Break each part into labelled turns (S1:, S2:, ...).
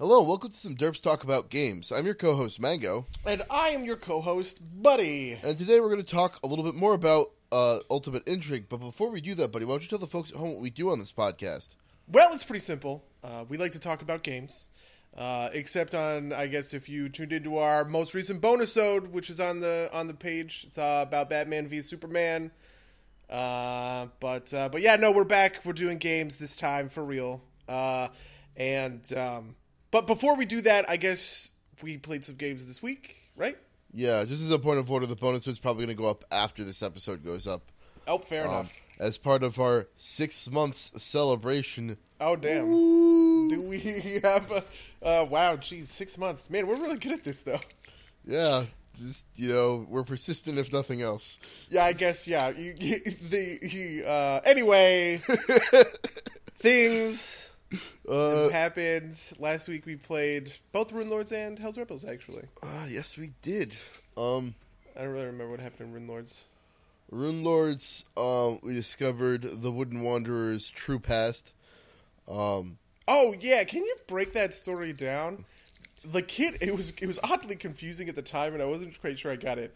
S1: Hello, and welcome to some Derps Talk About Games. I'm your co host, Mango,
S2: And I am your co host, Buddy.
S1: and today we're going to talk a little bit more about uh, Ultimate Intrigue. But before we do that, buddy, why don't you tell the folks at home what we do on this podcast?
S2: Well, it's pretty simple. Uh, we like to talk about games. Uh, except on, I guess, if you tuned into our most recent bonus ode, which is on the on the page, it's uh, about Batman v Superman. Uh, but uh, but yeah, no, we're back. We're doing games this time for real. Uh, and um, but before we do that, I guess we played some games this week, right?
S1: Yeah, just as a point of order, the bonus is probably going to go up after this episode goes up.
S2: Oh, fair
S1: Um,
S2: enough.
S1: as part of our six months celebration.
S2: Oh damn! Do we have a? Uh, wow, geez, six months. Man, we're really good at this, though.
S1: Yeah, just, you know, we're persistent if nothing else.
S2: Yeah, I guess. Yeah, you, you, the he. Uh, anyway, things
S1: Uh,
S2: happened last week. We played both Runelords and Hell's Rebels. Actually,
S1: ah, yes, we did. Um,
S2: I don't really remember what happened in Runelords.
S1: Rune Lords, um, we discovered the Wooden Wanderer's true past. Um,
S2: Oh yeah, can you break that story down? The kid, it was it was oddly confusing at the time, and I wasn't quite sure I got it.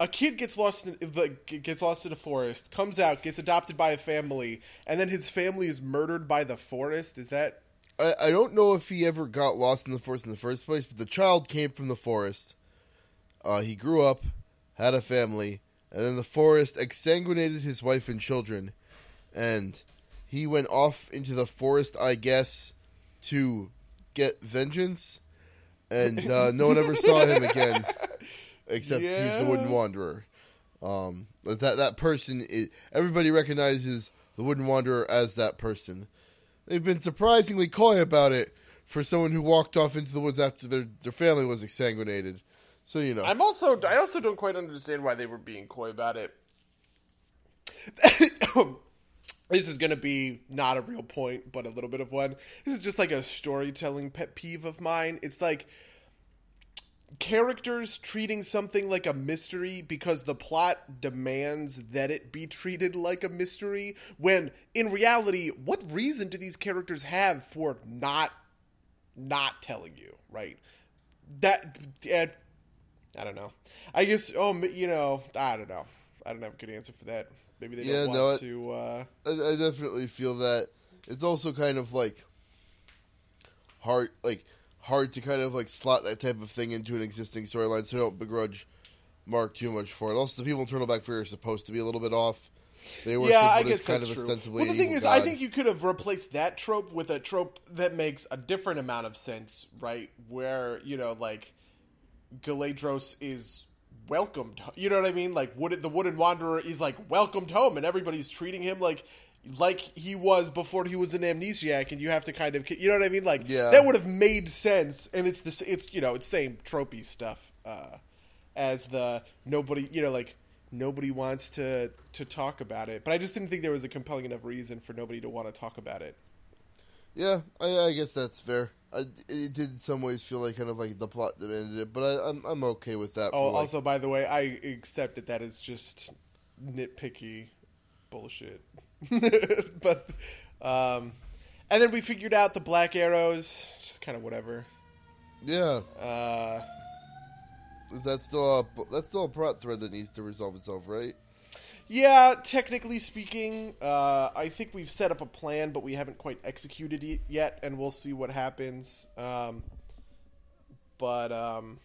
S2: A kid gets lost in the gets lost in a forest, comes out, gets adopted by a family, and then his family is murdered by the forest. Is that
S1: I, I don't know if he ever got lost in the forest in the first place, but the child came from the forest. Uh, he grew up, had a family, and then the forest exsanguinated his wife and children, and he went off into the forest, I guess, to get vengeance, and uh, no one ever saw him again, except he's the Wooden Wanderer. Um, that that person, is, everybody recognizes the Wooden Wanderer as that person. They've been surprisingly coy about it for someone who walked off into the woods after their, their family was exsanguinated. So you know,
S2: I'm also I also don't quite understand why they were being coy about it. this is going to be not a real point, but a little bit of one. This is just like a storytelling pet peeve of mine. It's like characters treating something like a mystery because the plot demands that it be treated like a mystery when in reality what reason do these characters have for not not telling you right that uh, I don't know. I guess. Oh, you know. I don't know. I don't have a good answer for that. Maybe they
S1: Yeah,
S2: don't
S1: no,
S2: want
S1: it-
S2: to. Uh,
S1: I, I definitely feel that it's also kind of like hard, like hard to kind of like slot that type of thing into an existing storyline. So don't begrudge Mark too much for it. Also, the people in Turtleback Ferry are supposed to be a little bit off. They were
S2: yeah, I guess
S1: kind
S2: that's
S1: of
S2: true.
S1: ostensibly.
S2: Well, the thing is, I think you could have replaced that trope with a trope that makes a different amount of sense, right? Where you know, like Galadros is welcomed. You know what I mean? Like, wood, the Wooden Wanderer is like welcomed home, and everybody's treating him like like he was before he was an amnesiac, and you have to kind of, you know what I mean? Like,
S1: Yeah.
S2: that would have made sense, and it's this, it's you know, it's same tropey stuff uh, as the nobody, you know, like nobody wants to to talk about it. But I just didn't think there was a compelling enough reason for nobody to want to talk about it.
S1: Yeah, I, I guess that's fair. I, it did in some ways feel like kind of like the plot demanded it, but I, I'm I'm okay with that.
S2: Oh,
S1: like,
S2: also, by the way, I accept that that is just nitpicky bullshit. but, um, and then we figured out the black arrows, just kind of whatever.
S1: yeah,
S2: Uh,
S1: is that still a that's still a plot thread that needs to resolve itself, right?
S2: yeah, technically speaking, uh, I think we've set up a plan, but we haven't quite executed it yet, and we'll see what happens. Um, but um,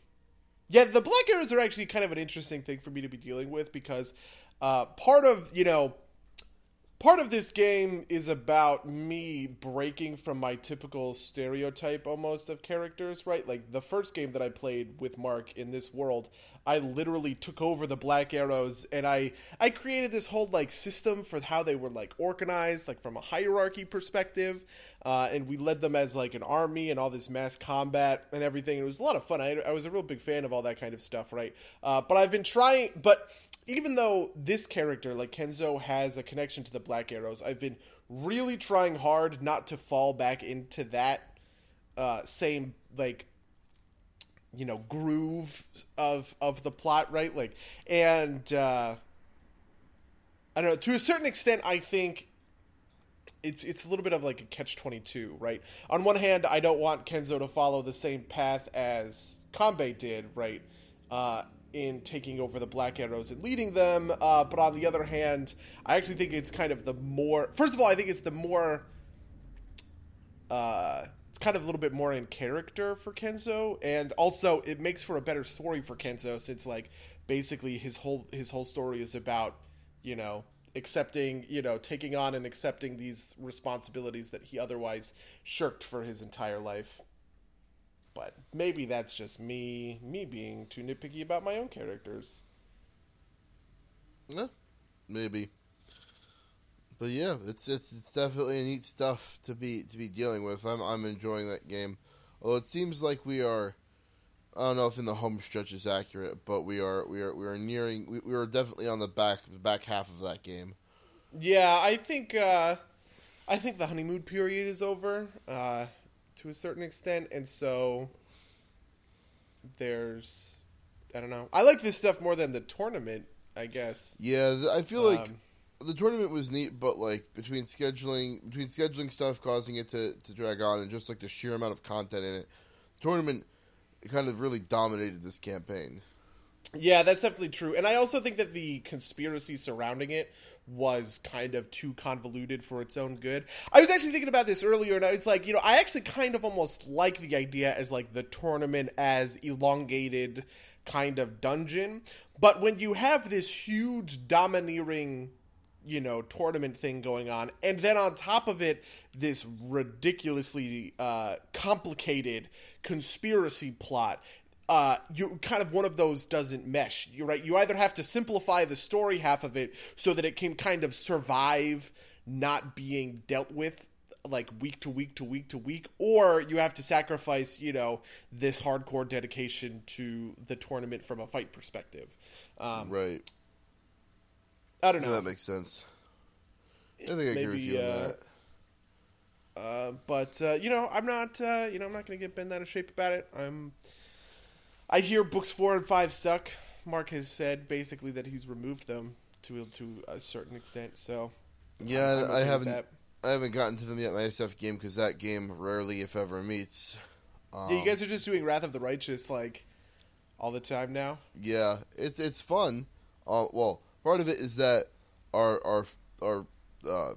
S2: yeah, the black arrows are actually kind of an interesting thing for me to be dealing with because uh, part of you know part of this game is about me breaking from my typical stereotype almost of characters, right? Like the first game that I played with Mark in this world, I literally took over the Black Arrows and I I created this whole like system for how they were like organized, like from a hierarchy perspective. Uh, and we led them as like an army and all this mass combat and everything. It was a lot of fun. I, I was a real big fan of all that kind of stuff, right? Uh, but I've been trying, but even though this character, like Kenzo, has a connection to the Black Arrows, I've been really trying hard not to fall back into that uh, same like you know groove of of the plot, right? Like, and uh, I don't know. To a certain extent, I think it's it's a little bit of like a catch twenty two, right? On one hand, I don't want Kenzo to follow the same path as Kanbei did, right? Uh, in taking over the Black Arrows and leading them, uh, but on the other hand, I actually think it's kind of the more. First of all, I think it's the more. Uh, it's kind of a little bit more in character for Kenzo, and also it makes for a better story for Kenzo since like basically his whole his whole story is about you know accepting you know taking on and accepting these responsibilities that he otherwise shirked for his entire life but maybe that's just me me being too nitpicky about my own characters
S1: Yeah, maybe. But yeah, it's it's it's definitely neat stuff to be to be dealing with. I'm I'm enjoying that game. Although it seems like we are I don't know if in the home stretch is accurate, but we are we are we are nearing we, we are definitely on the back the back half of that game.
S2: yeah i think uh i think the honeymoon period is over uh to a certain extent and so there's i don't know i like this stuff more than the tournament i guess
S1: Yeah, th- I feel like
S2: Um,
S1: the tournament was neat, but like between scheduling between scheduling stuff causing it to, to drag on and just like the sheer amount of content in it, the tournament kind of really dominated this campaign.
S2: Yeah, that's definitely true. And I also think that the conspiracy surrounding it was kind of too convoluted for its own good. I was actually thinking about this earlier and I was like, you know, I actually kind of almost like the idea as like the tournament as elongated kind of dungeon. But when you have this huge domineering you know tournament thing going on and then on top of it this ridiculously uh, complicated conspiracy plot uh, you kind of one of those doesn't mesh you're right you either have to simplify the story half of it so that it can kind of survive not being dealt with like week to week to week to week or you have to sacrifice you know this hardcore dedication to the tournament from a fight perspective um,
S1: Right.
S2: i don't
S1: Yeah,
S2: know
S1: that makes sense. I think I agree with
S2: Maybe,
S1: you on
S2: uh,
S1: that.
S2: Uh, but uh, you know, I'm not. Uh, you know, I'm not going to get bent out of shape about it. I'm. I hear books four and five suck. Mark has said basically that he's removed them to to a certain extent. So
S1: Yeah,
S2: I'm okay
S1: I haven't
S2: that.
S1: I haven't gotten to them yet. My SF game because that game rarely, if ever, meets. Um,
S2: yeah, you guys are just doing Wrath of the Righteous like all the time now.
S1: Yeah, it's it's fun. Uh, well, part of it is that our our our uh,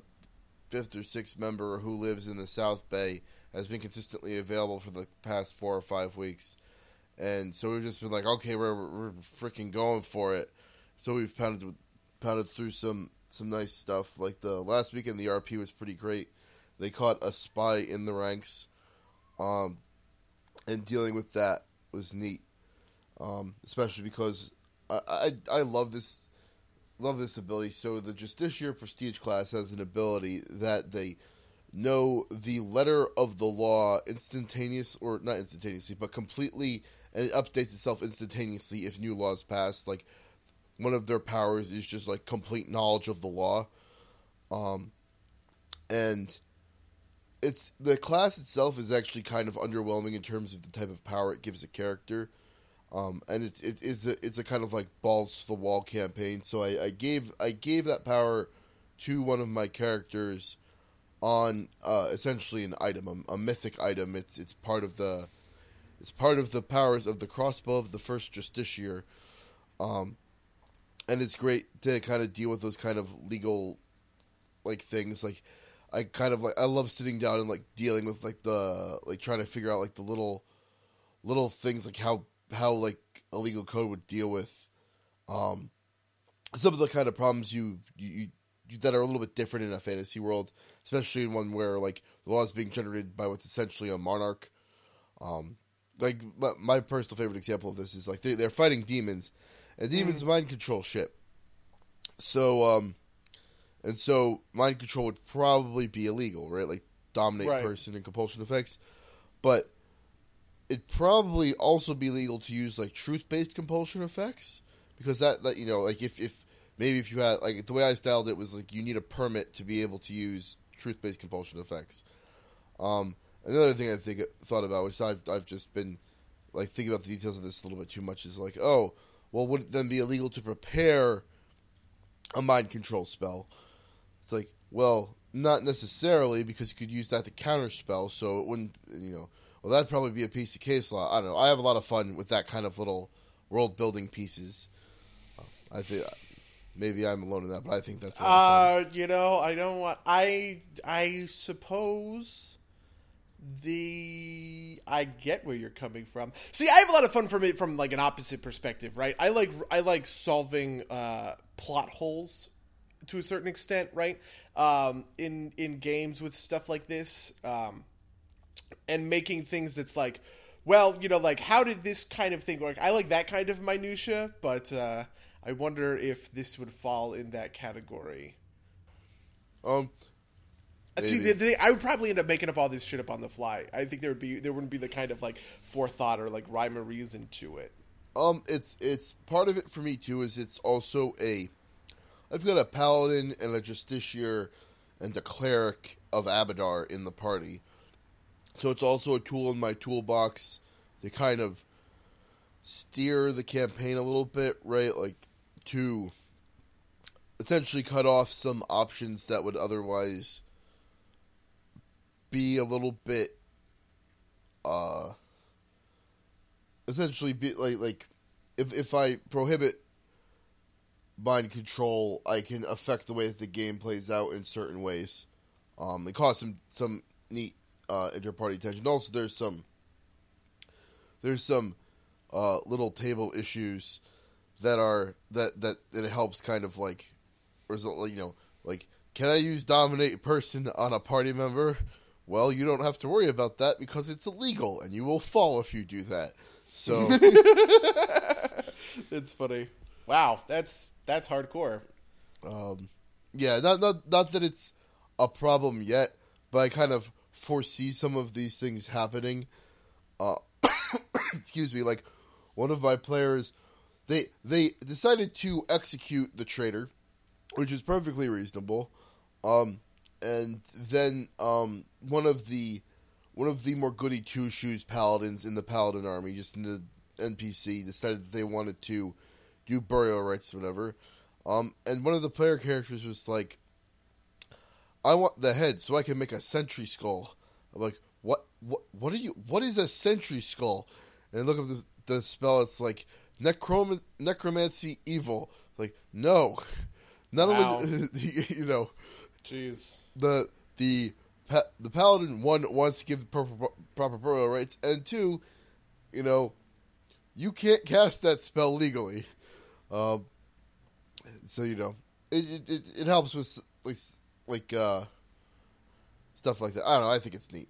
S1: fifth or sixth member who lives in the South Bay has been consistently available for the past four or five weeks, and so we've just been like, okay, we're we're, freaking going for it. So we've pounded pounded through some some nice stuff. Like the last weekend, the RP was pretty great. They caught a spy in the ranks, um, and dealing with that was neat um, especially because I, I I love this love this ability. So the Justiciar Prestige class has an ability that they know the letter of the law instantaneous or not instantaneously, but completely, and it updates itself instantaneously if new laws pass. Like one of their powers is just like complete knowledge of the law, um, and it's the class itself is actually kind of underwhelming in terms of the type of power it gives a character. Um, and it's it's it's a, it's a kind of like balls to the wall campaign. So I, I gave I gave that power to one of my characters on uh, essentially an item, a, a mythic item. It's it's part of the it's part of the powers of the crossbow of the first justiciar, um, and it's great to kind of deal with those kind of legal like things. Like I kind of like I love sitting down and like dealing with like the like trying to figure out like the little little things like how how like a legal code would deal with um some of the kind of problems you you, you that are a little bit different in a fantasy world, especially in one where like the law is being generated by what's essentially a monarch. Um, like my, my personal favorite example of this is like they, they're fighting demons, and demons mind control shit. So um, and so mind control would probably be illegal, right? Like dominate
S2: Right.
S1: person and compulsion effects, but it'd probably also be legal to use like truth based compulsion effects because that that you know like if if maybe if you had like the way I styled it was like you need a permit to be able to use truth based compulsion effects. Um, another thing I think thought about, which I've I've just been like thinking about the details of this a little bit too much, is like oh well would it then be illegal to prepare a mind control spell? It's like Well, not necessarily because you could use that to counterspell, so it wouldn't. You know, well, that'd probably be a piece of case law. I don't know. I have a lot of fun with that kind of little world building pieces. I think maybe I'm alone in that, but I think that's.
S2: Uh, you know, I don't want. I I suppose the I get where you're coming from. See, I have a lot of fun from it from like an opposite perspective, right? I like I like solving uh, plot holes to a certain extent, right? Um, in in games with stuff like this, um, and making things that's like, well, you know, like how did this kind of thing work? I like that kind of minutia, but uh, I wonder if this would fall in that category.
S1: Um,
S2: See,
S1: Maybe.
S2: the, I would probably end up making up all this shit up on the fly. I think there would be there wouldn't be the kind of like forethought or like rhyme or reason to it.
S1: Um, it's it's part of it for me too. Is it's also a I've got a paladin and a justiciar and a cleric of Abadar in the party, so it's also a tool in my toolbox to kind of steer the campaign a little bit, right? Like to essentially cut off some options that would otherwise be a little bit uh essentially be like like if if I prohibit mind control, I can affect the way that the game plays out in certain ways. Um, it causes some some neat uh, inter-party tension. Also, there's some there's some uh, little table issues that are that that it helps kind of like or is you know like can I use dominate person on a party member? Well, you don't have to worry about that because it's illegal and you will fall if you do that. So
S2: It's funny. Wow, that's that's hardcore.
S1: Um, yeah, not not not that it's a problem yet, but I kind of foresee some of these things happening. Uh, excuse me, like one of my players, they they decided to execute the traitor, which is perfectly reasonable. Um, and then um, one of the one of the more goody two shoes paladins in the paladin army, just in the NPC, decided that they wanted to do burial rites or whatever. Um, and one of the player characters was like, "I want the head so I can make a sentry skull." I'm like, "What? What? What are you? What is a sentry skull?" And I look up the, the spell. It's like necrom- necromancy evil. Like, no, not
S2: Wow.
S1: only you know
S2: Jeez.
S1: the the the paladin one wants to give the proper proper burial rights, and two, you know, you can't cast that spell legally. Um, so you know, it it, it, helps with like like uh stuff like that. I don't know. I think it's neat,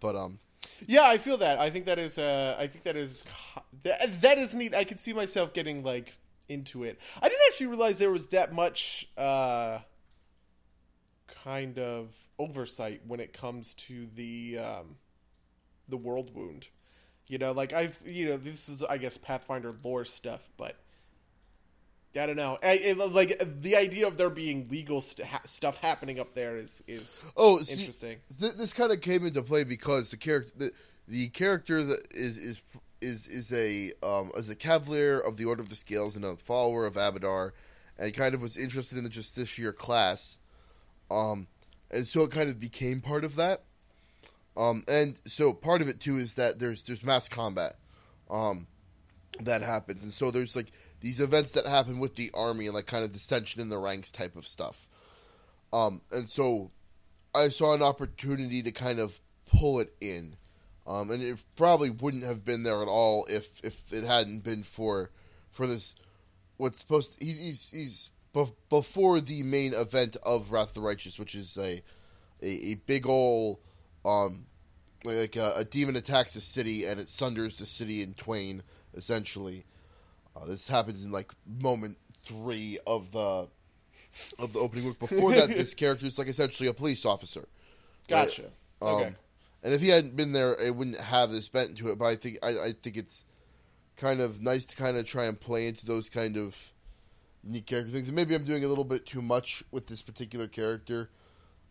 S1: but um,
S2: Yeah, I feel that. I think that is. Uh, I think that is. That, that is neat. I could see myself getting like into it. I didn't actually realize there was that much uh, kind of oversight when it comes to the um, the Worldwound. You know, like I've you know this is I guess Pathfinder lore stuff, but I don't know. I, it, like the idea of there being legal st- ha- stuff happening up there is is
S1: oh, see,
S2: interesting.
S1: th- this kind of came into play because the character the, the character that is is is is a um is a cavalier of the Order of the Scales and a follower of Abadar, and kind of was interested in the Justiciar class, um, and so it kind of became part of that. Um, and so part of it too is that there's there's mass combat, um, that happens, and so there's like these events that happen with the army and like kind of dissension in the ranks type of stuff. Um, and so I saw an opportunity to kind of pull it in. Um, and it probably wouldn't have been there at all if, if it hadn't been for for this what's supposed to, he's he's, he's bef- before the main event of Wrath of the Righteous, which is a a, a big ol' um like a, a demon attacks a city and it sunders the city in twain essentially. Uh, this happens in like moment three of the of the opening book. Before that, this character is like essentially a police officer.
S2: Gotcha.
S1: Um,
S2: Okay.
S1: And if he hadn't been there, it wouldn't have this bent to it. But I think I, I think it's kind of nice to kind of try and play into those kind of unique character things. And maybe I'm doing a little bit too much with this particular character,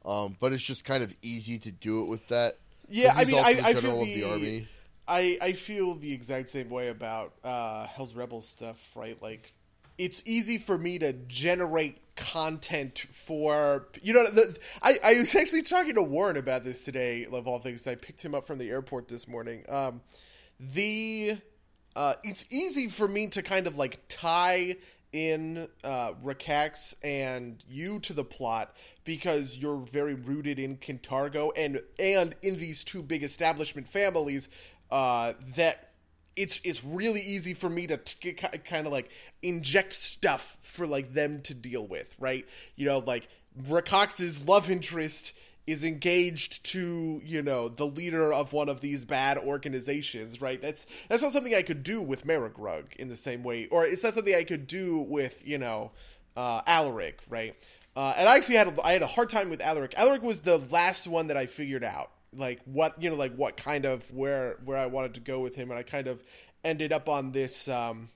S1: um, but it's just kind of easy to do it with that.
S2: Yeah, I mean,
S1: also
S2: I, I
S1: general
S2: feel
S1: of
S2: the,
S1: the army.
S2: I I feel the exact same way about uh, Hell's Rebels stuff, right? Like, it's easy for me to generate content for you know the, I, I was actually talking to warren about this today of all things i picked him up from the airport this morning um, the uh, it's easy for me to kind of like tie in uh, Rakax and you to the plot because you're very rooted in Kintargo and and in these two big establishment families uh, that it's it's really easy for me to t- kind of like inject stuff for like them to deal with, right? You know, like Rakax's love interest is engaged to you know the leader of one of these bad organizations right that's that's not something i could do with Merigrug in the same way or it's not something i could do with you know uh, alaric right uh, and i actually had a, i had a hard time with alaric alaric was the last one that i figured out like what you know like what kind of where where I wanted to go with him, and I kind of ended up on this. Um,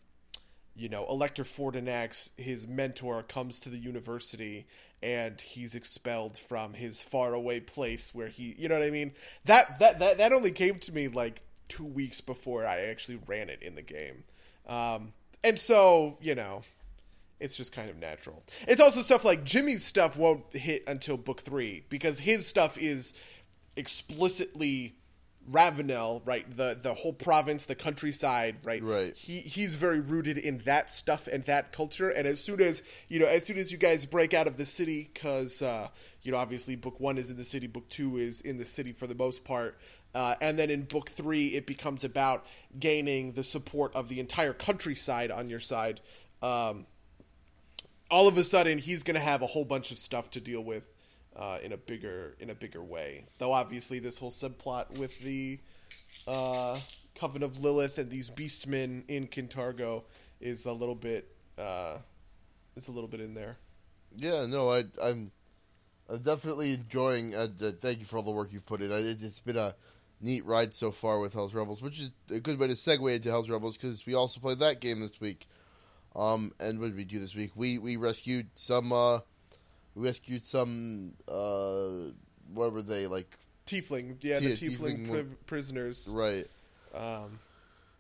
S2: you know, Elector Fortinax, his mentor, comes to the university and he's expelled from his faraway place where he, you know what I mean? That that that that only came to me like two weeks before I actually ran it in the game, um, and so you know, it's just kind of natural. It's also stuff like Jimmy's stuff won't hit until book three because his stuff is explicitly Ravounel, right? The the whole province, the countryside, right?
S1: Right.
S2: He he's very rooted in that stuff and that culture. And as soon as you know, as soon as you guys break out of the city, because uh, you know, obviously, book one is in the city, book two is in the city for the most part. Uh, and then in book three, it becomes about gaining the support of the entire countryside on your side. Um, all of a sudden, he's going to have a whole bunch of stuff to deal with uh, in a bigger in a bigger way. Though obviously this whole subplot with the uh, Coven of Lilith and these beastmen in Kintargo is a little bit uh, is a little bit in there.
S1: Yeah, no, I, I'm I'm definitely enjoying. Uh, thank you for all the work you've put in. It, it's been a neat ride so far with Hell's Rebels, which is a good way to segue into Hell's Rebels because we also played that game this week. Um, and what did we do this week? We we rescued some uh, rescued some uh what were they like
S2: tiefling. Yeah the tiefling, tiefling pri- prisoners.
S1: Right.
S2: Um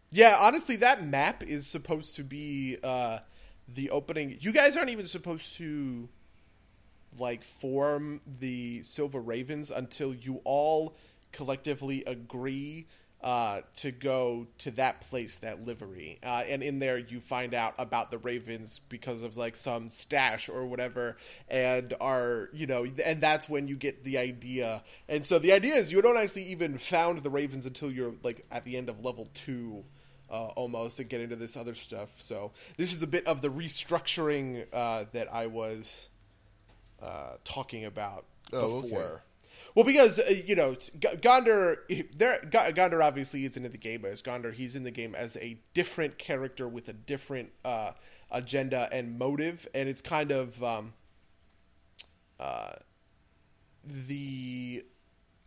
S2: yeah honestly that map is supposed to be uh the opening. You guys aren't even supposed to like form the silver ravens until you all collectively agree uh, to go to that place, that livery, uh, and in there you find out about the Ravens because of like some stash or whatever, and are you know, and that's when you get the idea. And so the idea is you don't actually even found the Ravens until you're like at the end of level two. Uh, almost and get into this other stuff. So this is a bit of the restructuring uh, that I was uh, talking about
S1: oh,
S2: before.
S1: Okay.
S2: Well, because uh, you know, Gondor, there, Gondor obviously isn't in the game as Gondor. He's in the game as a different character with a different uh, agenda and motive, and it's kind of um, uh, the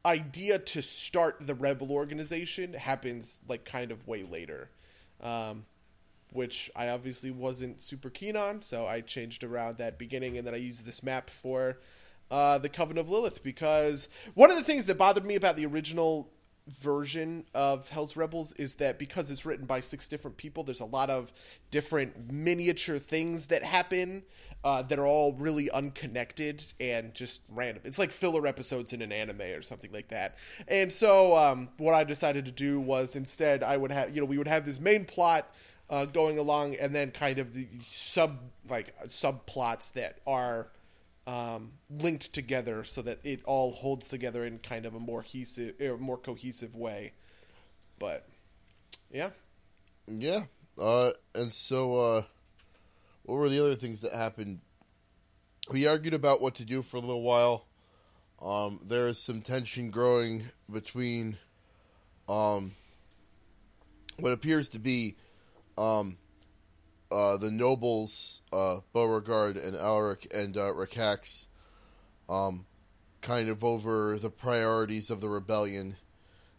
S2: idea to start the rebel organization happens like kind of way later. Um, which I obviously wasn't super keen on, so I changed around that beginning, and then I used this map for uh, the Coven of Lilith because one of the things that bothered me about the original version of Hell's Rebels is that because it's written by six different people, there's a lot of different miniature things that happen uh, that are all really unconnected and just random. It's like filler episodes in an anime or something like that. And so, um, what I decided to do was instead, I would have, you know, we would have this main plot. Uh, going along, and then kind of the sub like subplots that are um, linked together so that it all holds together in kind of a more cohesive, a more cohesive way. But yeah,
S1: yeah. Uh, and so, uh, what were the other things that happened? We argued about what to do for a little while. Um, there is some tension growing between um, what appears to be um, uh, the nobles, uh, Beauregard and Alaric and uh, Rakax, um, kind of over the priorities of the rebellion.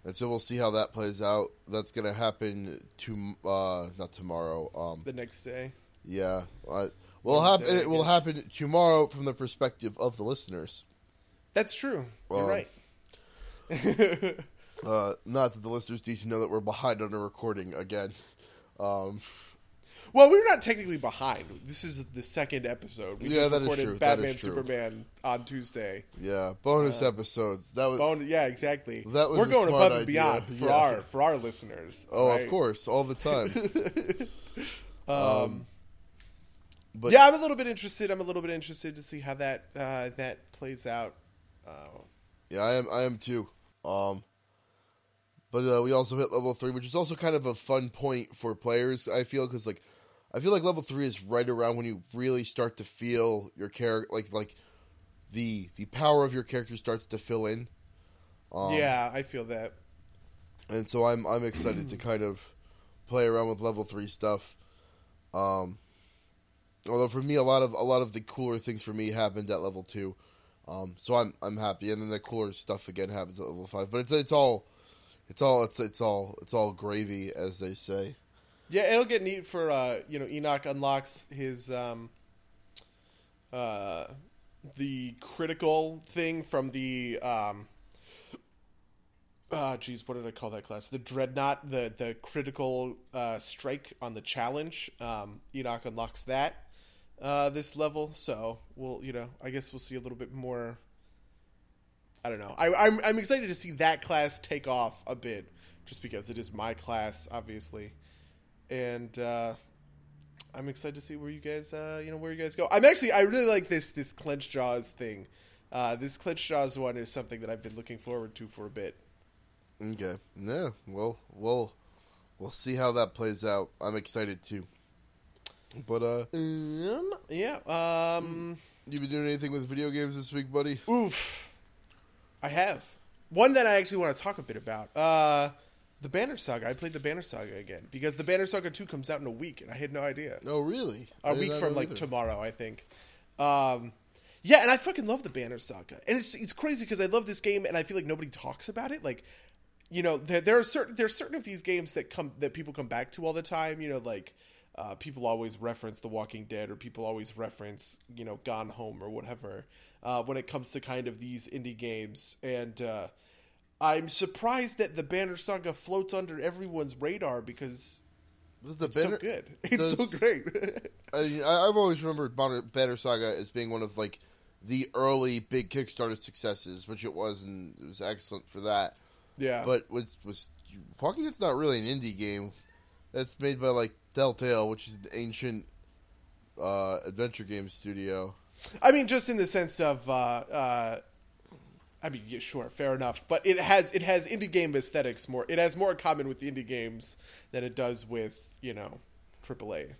S1: And so we'll see how that plays out. That's going to happen to uh, not tomorrow. Um,
S2: the next day.
S1: Yeah, uh, will happen. It will happen tomorrow from the perspective of the listeners.
S2: That's true. You're um, right.
S1: uh, not that the listeners need to know that we're behind on a recording again. Um,
S2: Well, we're not technically behind. This is the second episode. We
S1: Yeah, that is
S2: recorded
S1: true. That
S2: Batman
S1: is true.
S2: Superman on Tuesday.
S1: Yeah, bonus episodes. That was
S2: Bon- yeah, exactly.
S1: That was
S2: we're going above and
S1: idea.
S2: beyond for
S1: Yeah.
S2: our for our listeners.
S1: oh,
S2: right?
S1: of course, all the time. um, but
S2: yeah, I'm a little bit interested. I'm a little bit interested to see how that uh, that plays out. Uh,
S1: Yeah, I am. I am too. Um, but uh, we also hit level three, which is also kind of a fun point for players. I feel because like I feel like level three is right around when you really start to feel your character, like like the the power of your character starts to fill in. Um,
S2: yeah, I feel that.
S1: and so I'm I'm excited to kind of play around with level three stuff. Um, although for me, a lot of a lot of the cooler things for me happened at level two, um, so I'm I'm happy. And then the cooler stuff again happens at level five. But it's it's all it's all it's it's all it's all gravy, as they say.
S2: Yeah, it'll get neat for uh, you know Enoch unlocks his um, uh, the critical thing from the um, uh, geez, what did I call that class? The dreadnought, the the critical uh, strike on the challenge. Um, Enoch unlocks that uh, this level, so we'll you know I guess we'll see a little bit more. I don't know. I, I'm I'm excited to see that class take off a bit, just because it is my class, obviously and uh, I'm excited to see where you guys, uh, you know, where you guys go. I'm actually, I really like this this clench jaws thing. Uh, this clench jaws one is something that I've been looking forward to for a bit.
S1: Okay, yeah. Well, we'll we'll see how that plays out. I'm excited too. But uh,
S2: Um, yeah. Um,
S1: you been doing anything with video games this week, buddy?
S2: oof. I have one that I actually want to talk a bit about. Uh, the Banner Saga. I played the Banner Saga again because the Banner Saga two comes out in a week, and I had no idea.
S1: Oh, really?
S2: A week from like
S1: either.
S2: tomorrow, I think. Um, yeah, and I fucking love the Banner Saga, and it's it's crazy because I love this game, and I feel like nobody talks about it. Like, you know, there, there are certain there are certain of these games that come that people come back to all the time. You know, like uh, people always reference The Walking Dead, or people always reference you know Gone Home or whatever uh, when it comes to kind of these indie games, and uh, I'm surprised that the Banner Saga floats under everyone's radar because
S1: This is the
S2: it's
S1: banner,
S2: so good. It's so great.
S1: I I've always remembered Banner, Banner Saga as being one of like the early big Kickstarter successes, which it was, and it was excellent for that.
S2: yeah,
S1: But was was Walking Dead's not really an indie game. That's made by like Telltale, which is an ancient uh, adventure game studio.
S2: I mean, just in the sense of, uh, uh, I mean, yeah, sure, fair enough, but it has it has indie game aesthetics more. It has more in common with indie games than it does with you know AAA.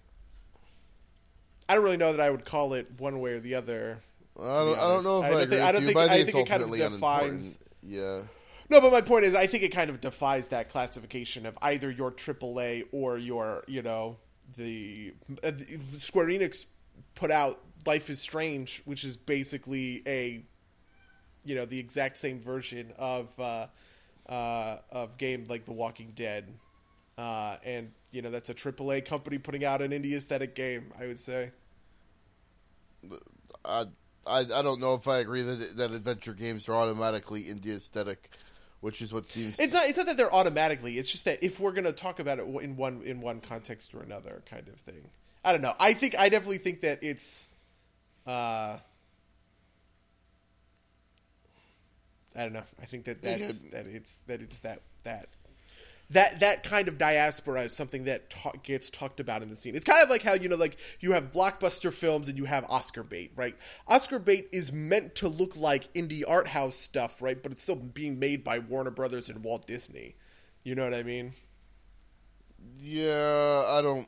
S2: I don't really know that I would call it one way or the other.
S1: I don't, I don't know if
S2: I
S1: I,
S2: don't
S1: agree
S2: think- I don't
S1: you,
S2: think-
S1: I think,
S2: it kind of defines-
S1: Yeah.
S2: No, but my point is, I think it kind of defies that classification of either your AAA or your, you know, the, uh, the Square Enix put out Life is Strange, which is basically a, you know, the exact same version of uh, uh, of game like The Walking Dead, uh, and you know that's a AAA company putting out an indie aesthetic game. I would say.
S1: I, I I don't know if I agree that that adventure games are automatically indie aesthetic, which is what seems.
S2: It's not. It's not that they're automatically. It's just that if we're going to talk about it in one in one context or another, kind of thing. I don't know. I think I definitely think that it's. Uh, I don't know. I think that that's
S1: Yeah.
S2: that it's that it's that that that that kind of diaspora is something that ta- gets talked about in the scene. It's kind of like how you know, like you have blockbuster films and you have Oscar bait, right? Oscar bait is meant to look like indie art house stuff, right? But it's still being made by Warner Brothers and Walt Disney. You know what I mean?
S1: Yeah, I don't.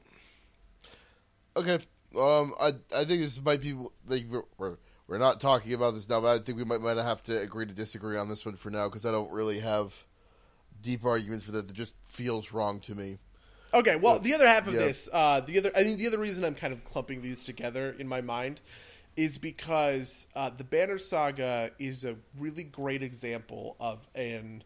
S1: Okay, um, I I think this might be like we're we're, we're not talking about this now, but I think we might might have to agree to disagree on this one for now because I don't really have deep arguments for that. That just feels wrong to me.
S2: Okay, well, the other half of
S1: yeah.
S2: this, uh, the other, I mean, the other reason I'm kind of clumping these together in my mind is because uh, the Banner Saga is a really great example of an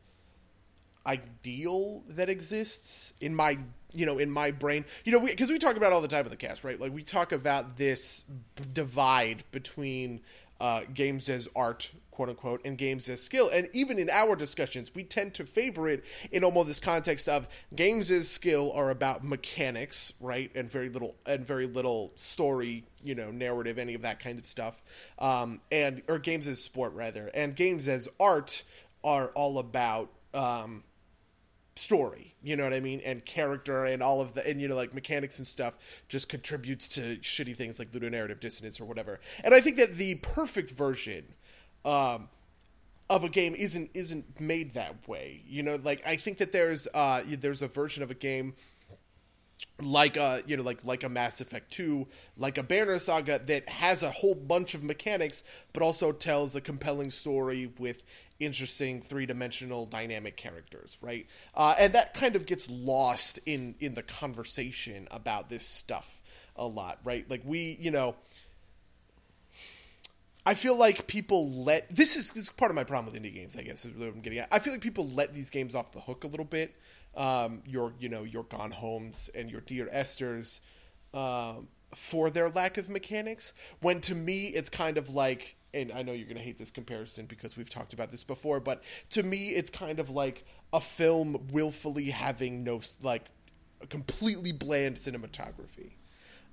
S2: ideal that exists in my, you know, in my brain. You know, because we, talk about all the time in the cast, right? Like we talk about this b- divide between uh, games as art, quote unquote, and games as skill. And even in our discussions, we tend to favor it in almost this context of games as skill are about mechanics, right, and very little and very little story, you know, narrative, any of that kind of stuff. Um, and or games as sport rather, and games as art are all about. Um, story you know what i mean? And character and all of the and you know like mechanics and stuff just contributes to shitty things like ludonarrative dissonance or whatever. And i think that the perfect version um of a game isn't isn't made that way you know? Like i think that there's uh there's a version of a game like a you know like like a Mass Effect 2 like a Banner Saga that has a whole bunch of mechanics but also tells a compelling story with interesting three-dimensional dynamic characters right uh, and that kind of gets lost in in the conversation about this stuff a lot right like we you know I feel like people let this is this is part of my problem with indie games. I guess is what I'm getting at. I feel like people let these games off the hook a little bit. Um, your you know your Gone Homes and your Dear Esther's um, for their lack of mechanics. When to me it's kind of like, and I know you're gonna hate this comparison because we've talked about this before, but to me it's kind of like a film willfully having no like completely bland cinematography.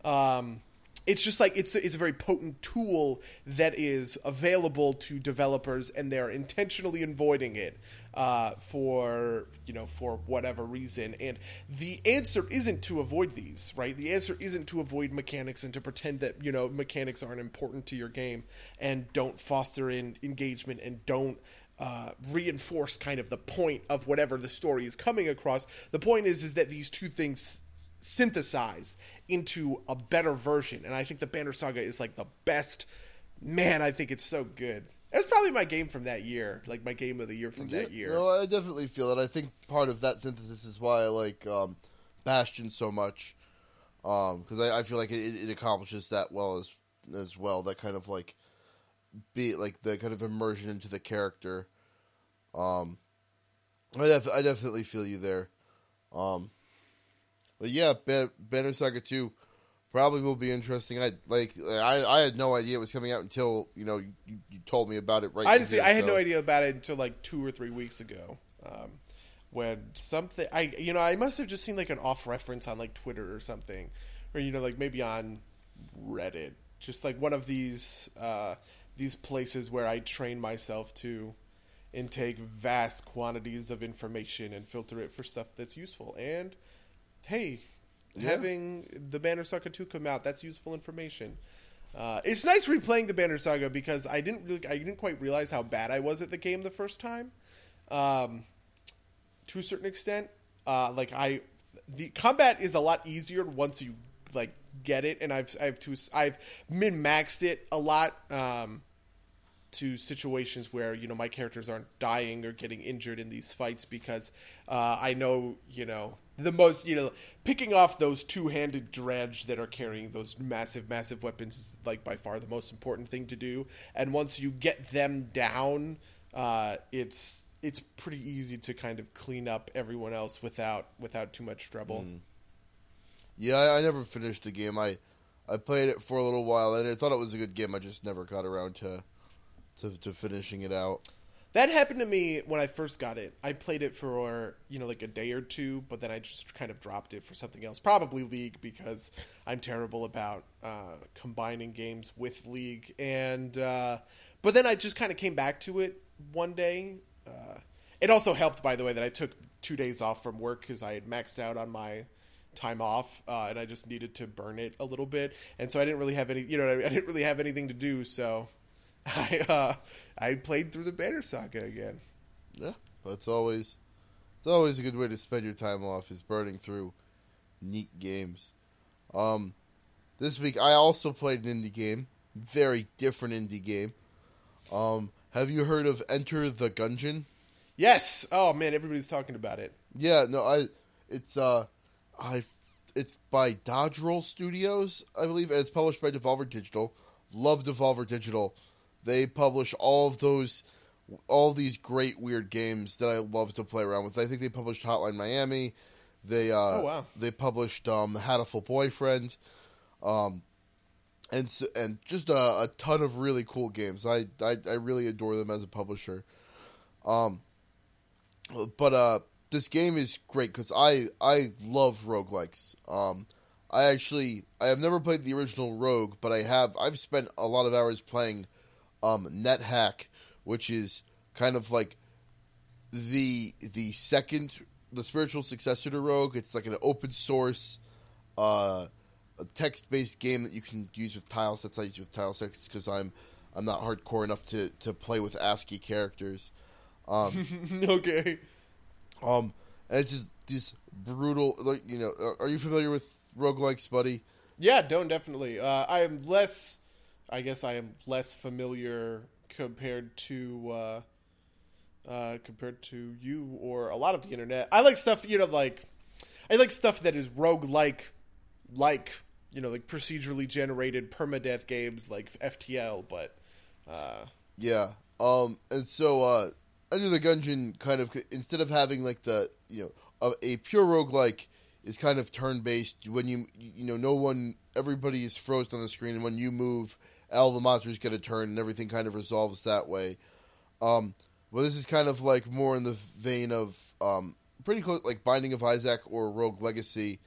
S2: Um, it's just like it's it's a very potent tool that is available to developers, and they're intentionally avoiding it uh, for you know for whatever reason. And the answer isn't to avoid these, right? The answer isn't to avoid mechanics and to pretend that you know mechanics aren't important to your game and don't foster in engagement and don't uh, reinforce kind of the point of whatever the story is coming across. The point is is that these two things synthesize into a better version, and I think the Banner Saga is like the best. Man, I think it's so good. It's probably my game from that year, like my game of the year from that year.
S1: No, I definitely feel it. I think part of that synthesis is why I like um, Bastion so much, because I, I feel like it, it accomplishes that well as as well. That kind of like be like the kind of immersion into the character. Um, I def- I definitely feel you there. Um, but yeah, Ban- Banner Saga two probably will be interesting. I like I, I had no idea it was coming out until you know you, you told me about it right.
S2: I just
S1: here,
S2: I had
S1: so-
S2: no idea about it until like two or three weeks ago, um, when something I you know I must have just seen like an off reference on like Twitter or something, or you know like maybe on Reddit, just like one of these uh, these places where I train myself to intake vast quantities of information and filter it for stuff that's useful. And hey,
S1: Yeah.
S2: having the Banner Saga 2 come out, that's useful information. Uh, it's nice replaying the Banner Saga because I didn't really, I didn't quite realize how bad I was at the game the first time. Um, to a certain extent, uh, like I, the combat is a lot easier once you like get it, and I've I've two I've min maxed it a lot. Um, to situations where you know my characters aren't dying or getting injured in these fights because uh, I know you know the most you know picking off those two-handed dredge that are carrying those massive massive weapons is like by far the most important thing to do and once you get them down uh, it's it's pretty easy to kind of clean up everyone else without without too much trouble
S1: Yeah, I, I never finished the game. I I played it for a little while and I thought it was a good game. I just never got around to to, to finishing it out.
S2: That happened to me when I first got it. I played it for you know like a day or two, but then I just kind of dropped it for something else. Probably League because I'm terrible about uh, combining games with League. And uh, but then I just kind of came back to it one day. Uh, it also helped, by the way, that I took two days off from work because I had maxed out on my time off, uh, and I just needed to burn it a little bit. And so I didn't really have any, you know, I didn't really have anything to do. So I uh, I played through the Banner Saga again.
S1: Yeah, that's always it's always a good way to spend your time off is burning through neat games. Um, this week I also played an indie game, very different indie game. Um, have you heard of Enter the Gungeon?
S2: Yes. Oh man, everybody's talking about it.
S1: Yeah, no, I it's uh I it's by Dodge Roll Studios, I believe, and it's published by Devolver Digital. Love Devolver Digital. They publish all of those all these great weird games that I love to play around with. I think they published Hotline Miami. They uh
S2: Oh, wow.
S1: they published um The Hatoful Boyfriend. Um and so, and just a, a ton of really cool games. I, I I really adore them as a publisher. Um, but uh, this game is great because I I love roguelikes. Um, I actually I have never played the original Rogue, but I have I've spent a lot of hours playing um, NetHack, which is kind of like the the second the spiritual successor to Rogue. It's like an open source uh, text based game that you can use with tile sets. I use with tile sets because I'm I'm not hardcore enough to, to play with ASCII characters. Um,
S2: okay.
S1: um, and it's just this brutal. Like you know, are- are you familiar with roguelikes, buddy?
S2: Yeah, don't definitely. Uh, I am less. I guess I am less familiar compared to uh, uh, compared to you or a lot of the internet. I like stuff, you know, like I like stuff that is rogue-like, like you know, like procedurally generated permadeath games like FTL. But uh,
S1: Yeah. Um, and so uh, Enter the Gungeon kind of instead of having like the you know a, a pure roguelike is kind of turn based. When you you know no one everybody is frozen on the screen, and when you move, all the monsters get a turn, and everything kind of resolves that way. Um, well, this is kind of like more in the vein of um, pretty close, like Binding of Isaac or Rogue Legacy.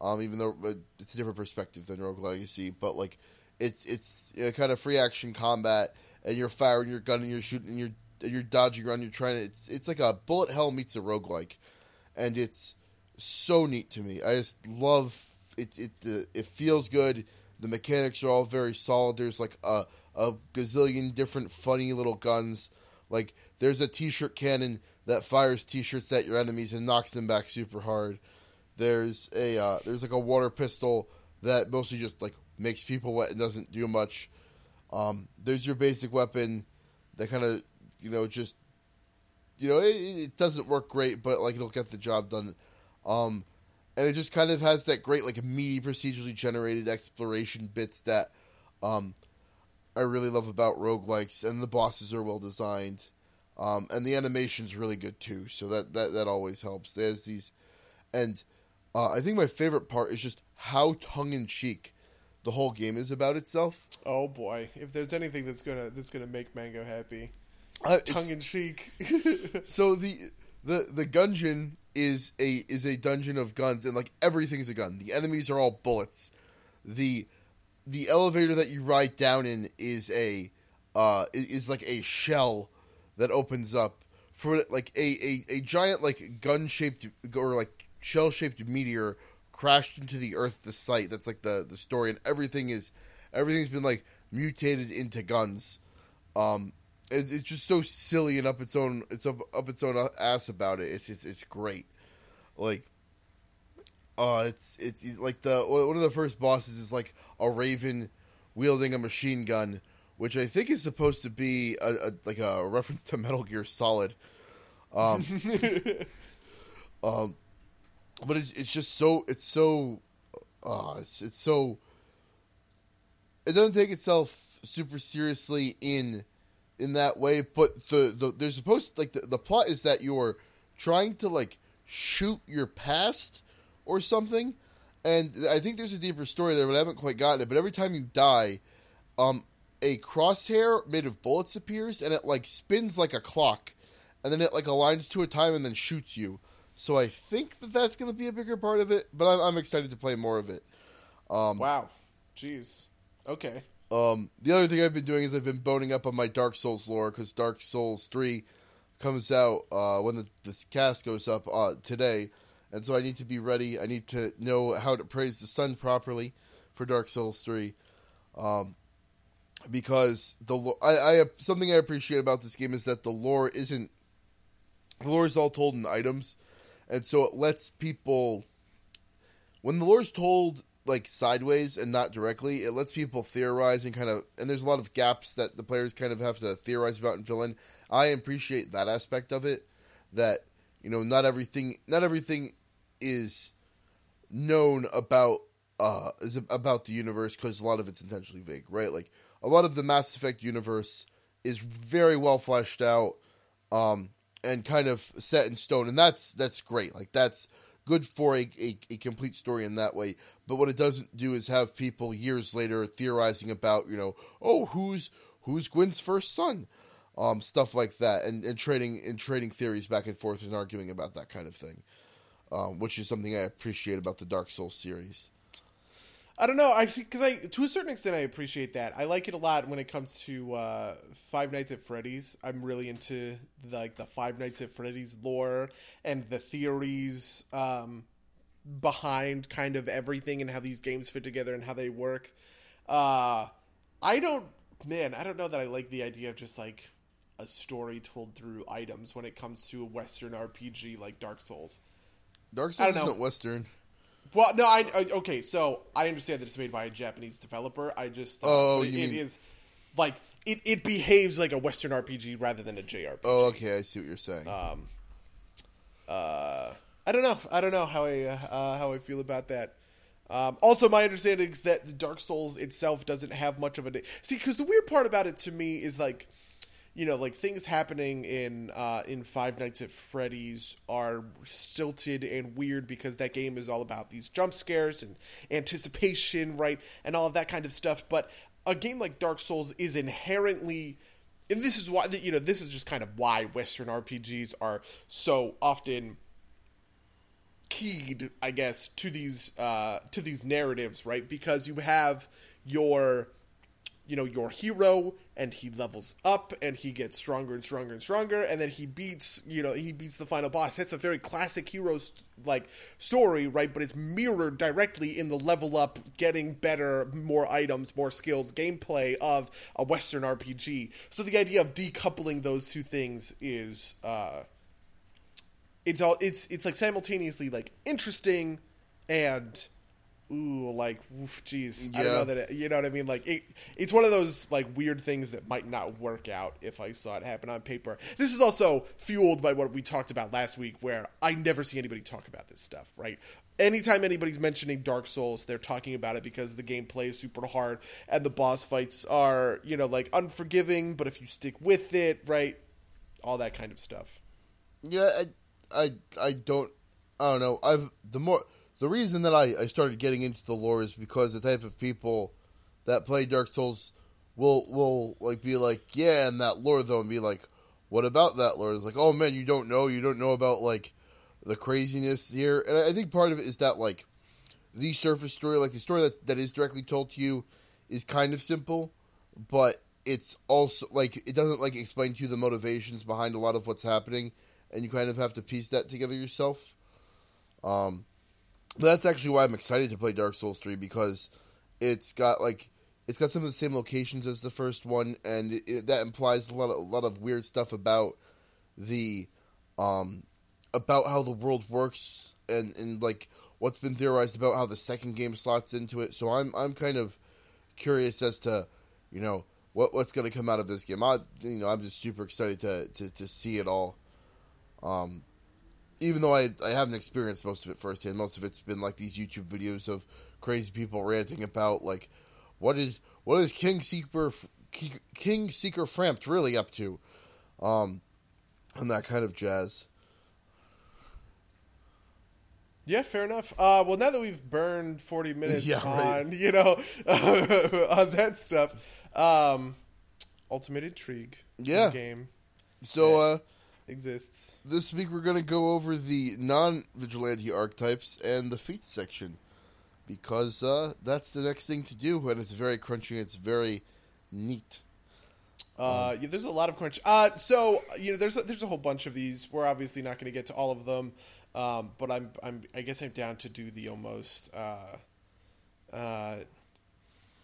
S1: Um, even though uh, it's a different perspective than Rogue Legacy, but like it's it's uh, kind of free action combat, and you're firing your gun and you're shooting and you're you're dodging around. You're trying to. It's it's like a bullet hell meets a roguelike, and it's so neat to me. I just love it. It the, it feels good. The mechanics are all very solid. There's like a a gazillion different funny little guns. Like there's a t-shirt cannon that fires t-shirts at your enemies and knocks them back super hard. There's a uh, there's like a water pistol that mostly just like makes people wet and doesn't do much. Um, there's your basic weapon that kind of you know just you know it, it doesn't work great, but like it'll get the job done. Um, and it just kind of has that great like meaty procedurally generated exploration bits that um, I really love about roguelikes, and the bosses are well designed. Um, and the animation's really good too, so that, that, that always helps. There's these, and uh, I think my favorite part is just how tongue in cheek the whole game is about itself.
S2: oh boy, if there's anything that's gonna that's gonna make Mango happy,
S1: Uh,
S2: tongue in cheek.
S1: so the the the gungeon is a is a dungeon of guns, and like everything's a gun. The enemies are all bullets. the The elevator that you ride down in is a uh is, is like a shell that opens up for like a a, a giant like gun shaped or like shell shaped meteor crashed into the earth the site that's like the the story and everything is everything's been like mutated into guns um it's, it's just so silly and up its own it's up, up its own ass about it. It's it's, it's great. Like uh it's it's like the one of the first bosses is like a raven wielding a machine gun which i think is supposed to be a, a like a reference to metal gear solid. Um um but it's, it's just so it's so uh it's it's so it doesn't take itself super seriously in in that way but the, the there's supposed like the, the plot is that you're trying to like shoot your past or something and i think there's a deeper story there but i haven't quite gotten it but every time you die um a crosshair made of bullets appears and it like spins like a clock and then it like aligns to a time and then shoots you so i think that that's going to be a bigger part of it but I'm, I'm excited to play more of it Um,
S2: wow, jeez. Okay.
S1: Um, the other thing I've been doing is I've been boning up on my Dark Souls lore because Dark Souls three comes out uh, when the, the cast goes up uh, today, and so I need to be ready. I need to know how to praise the sun properly for Dark Souls three, um, because the I, I something I appreciate about this game is that the lore isn't the lore is all told in items, and so it lets people when the lore is told like sideways and not directly, it lets people theorize and kind of and there's a lot of gaps that the players kind of have to theorize about and fill in. I appreciate that aspect of it. That you know, not everything not everything is known about uh is about the universe because a lot of it's intentionally vague, right? Like a lot of the Mass Effect universe is very well fleshed out um and kind of set in stone and that's that's great. Like that's good for a, a, a complete story in that way. But what it doesn't do is have people years later theorizing about, you know, oh, who's who's Gwyn's first son, um, stuff like that, and, and trading and trading theories back and forth and arguing about that kind of thing, um, which is something I appreciate about the Dark Souls series.
S2: I don't know. I because I to a certain extent I appreciate that. I like it a lot when it comes to uh, Five Nights at Freddy's. I'm really into the, like the Five Nights at Freddy's lore and the theories um, behind kind of everything and how these games fit together and how they work. Uh, I don't, man. I don't know that I like the idea of just like a story told through items when it comes to a Western RPG like Dark Souls.
S1: Dark Souls isn't Western.
S2: Well, no, I, okay. So I understand that it's made by a Japanese developer. I just
S1: Oh,
S2: it,
S1: mean-
S2: is like it, it behaves like a Western RPG rather than a JRPG.
S1: Oh, okay, I see what you're saying.
S2: Um, Uh, I don't know. I don't know how I uh, how I feel about that. Um, also, my understanding is that the Dark Souls itself doesn't have much of a see. Because the weird part about it to me is like, you know, like things happening in uh, in Five Nights at Freddy's are stilted and weird because that game is all about these jump scares and anticipation, right, and all of that kind of stuff. But a game like Dark Souls is inherently and this is why you know this is just kind of why Western RPGs are so often keyed, I guess, to these uh, to these narratives, right? Because you have your you know your hero and he levels up and he gets stronger and stronger and stronger and then he beats you know he beats the final boss. That's a very classic hero st- like story right? But it's mirrored directly in the level up getting better more items more skills gameplay of a western rpg so the idea of decoupling those two things is uh it's all it's it's like simultaneously like interesting and ooh like oof, jeez I don't know that it, you know what I mean like it it's one of those like weird things that might not work out if I saw it happen on paper. This is also fueled by what we talked about last week where I never see anybody talk about this stuff, right? Anytime anybody's mentioning Dark Souls, they're talking about it because the gameplay is super hard and the boss fights are, you know, like unforgiving, but if you stick with it, right? All that kind of stuff.
S1: Yeah, I, I, I don't, I don't know. I've the more the reason that I, I started getting into the lore is because the type of people that play Dark Souls will will like be like, yeah, and that lore though, and be like, what about that lore? It's like, oh man, you don't know, you don't know about like the craziness here, and I, think part of it is that like the surface story, like the story that's that is directly told to you, is kind of simple, but it's also like it doesn't like explain to you the motivations behind a lot of what's happening, and you kind of have to piece that together yourself. Um, that's actually why I'm excited to play Dark Souls three because it's got like it's got some of the same locations as the first one, and it, that implies a lot of a lot of weird stuff about the um about how the world works and and like what's been theorized about how the second game slots into it. So I'm I'm kind of curious as to you know what what's going to come out of this game. I you know I'm just super excited to to, to see it all. Um, even though I I haven't experienced most of it firsthand, most of it's been like these YouTube videos of crazy people ranting about like what is what is King Seeker King Seeker Frampt really up to, um, and that kind of jazz.
S2: Yeah, fair enough. Uh, well, now that we've burned forty minutes
S1: Yeah, right.
S2: on you know on that stuff, um, Ultimate Intrigue
S1: Yeah.
S2: game
S1: So uh,
S2: exists.
S1: this week we're going to go over the non-vigilante archetypes and the feats section because uh, that's the next thing to do, and it's very crunchy. and It's very neat.
S2: Uh, yeah, there's a lot of crunch. Uh, so you know, there's a, there's a whole bunch of these. We're obviously not going to get to all of them, um, but I'm I'm I guess I'm down to do the almost uh, uh,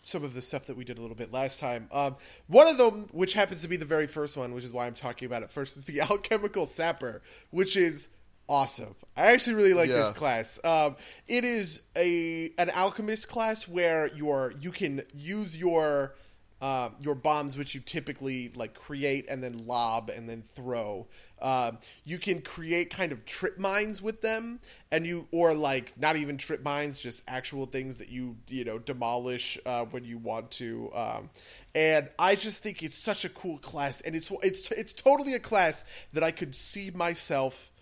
S2: some of the stuff that we did a little bit last time. Um, one of them, which happens to be the very first one, which is why I'm talking about it first, is the alchemical sapper, which is awesome. I actually really like this class. Um, it is a an alchemist class where you're you can use your uh, your bombs, which you typically like create and then lob and then throw. Um, you can create kind of trip mines with them, and you or like not even trip mines, just actual things that you you know demolish uh, when you want to. Um, and I just think it's such a cool class, and it's it's it's totally a class that I could see myself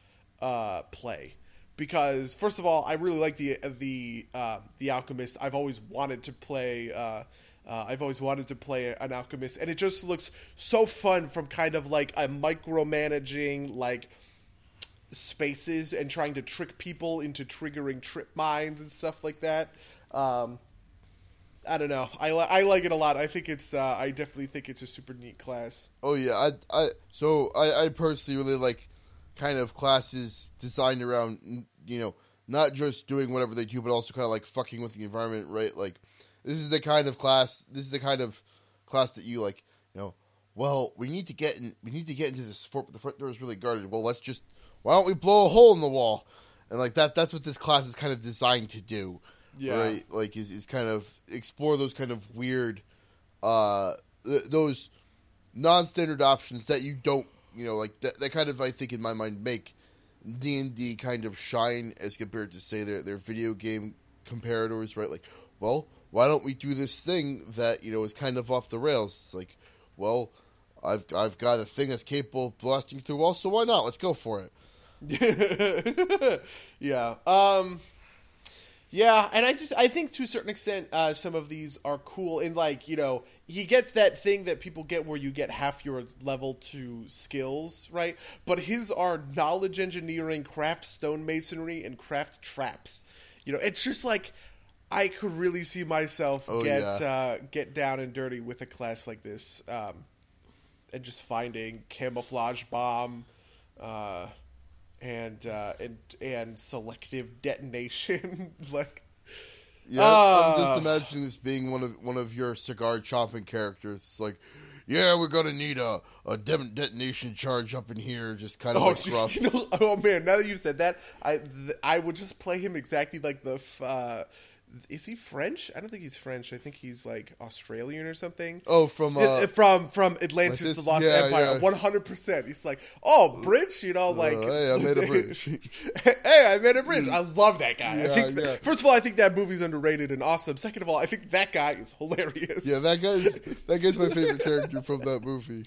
S2: uh, play because first of all, I really like the the uh, the alchemist. I've always wanted to play. Uh, I've always wanted to play an alchemist, and it just looks so fun from kind of like a micromanaging like spaces and trying to trick people into triggering trip mines and stuff like that. Um, I don't know. I, li- I like it a lot. I think it's. Uh, I definitely think it's a super neat class.
S1: Oh yeah, I I so I, I personally really like kind of classes designed around you know not just doing whatever they do, but also kind of like fucking with the environment, right? Like this is the kind of class. This is the kind of class that you like. You know, well, we need to get in. We need to get into this fort, but the front door is really guarded. Well, let's just. Why don't we blow a hole in the wall? And like that. That's what this class is kind of designed to do.
S2: Yeah.
S1: Right. Like is is kind of explore those kind of weird, uh, th- those non-standard options that you don't. You know, like that. That kind of I think in my mind make D and D kind of shine as compared to say their their video game comparators. Right. Like, well, why don't we do this thing that you know is kind of off the rails? It's like, well, I've I've got a thing that's capable of blasting through walls, so why not? Let's go for it.
S2: yeah. Um yeah, and I just I think to a certain extent uh, some of these are cool in like, you know, he gets that thing that people get where you get half your level to skills, right? But his are knowledge engineering, craft stonemasonry and craft traps. You know, it's just like I could really see myself
S1: Oh,
S2: get
S1: yeah.
S2: uh, get down and dirty with a class like this. Um and just finding camouflage bomb uh, and uh, and and selective detonation like
S1: Yeah,
S2: Ah.
S1: I'm just imagining this being one of one of your cigar chopping characters. It's like, yeah, we're gonna need a a dem- detonation charge up in here, just kind of
S2: oh,
S1: like rough.
S2: you know, oh man now that you said that I th- I would just play him exactly like the f- uh, is he French I don't think he's French I think he's like Australian or something
S1: Oh, from uh, uh,
S2: from from Atlantis,
S1: this-
S2: the Lost
S1: yeah,
S2: Empire, one hundred percent. He's like, oh, bridge, you know, uh, like,
S1: hey, I made a bridge.
S2: hey, I made a bridge. Mm. I love that guy. I
S1: Yeah,
S2: think,
S1: yeah.
S2: first of all, I think that movie's underrated and awesome. Second of all, I think that guy is hilarious.
S1: yeah, that guy's that guy's my favorite character from that movie.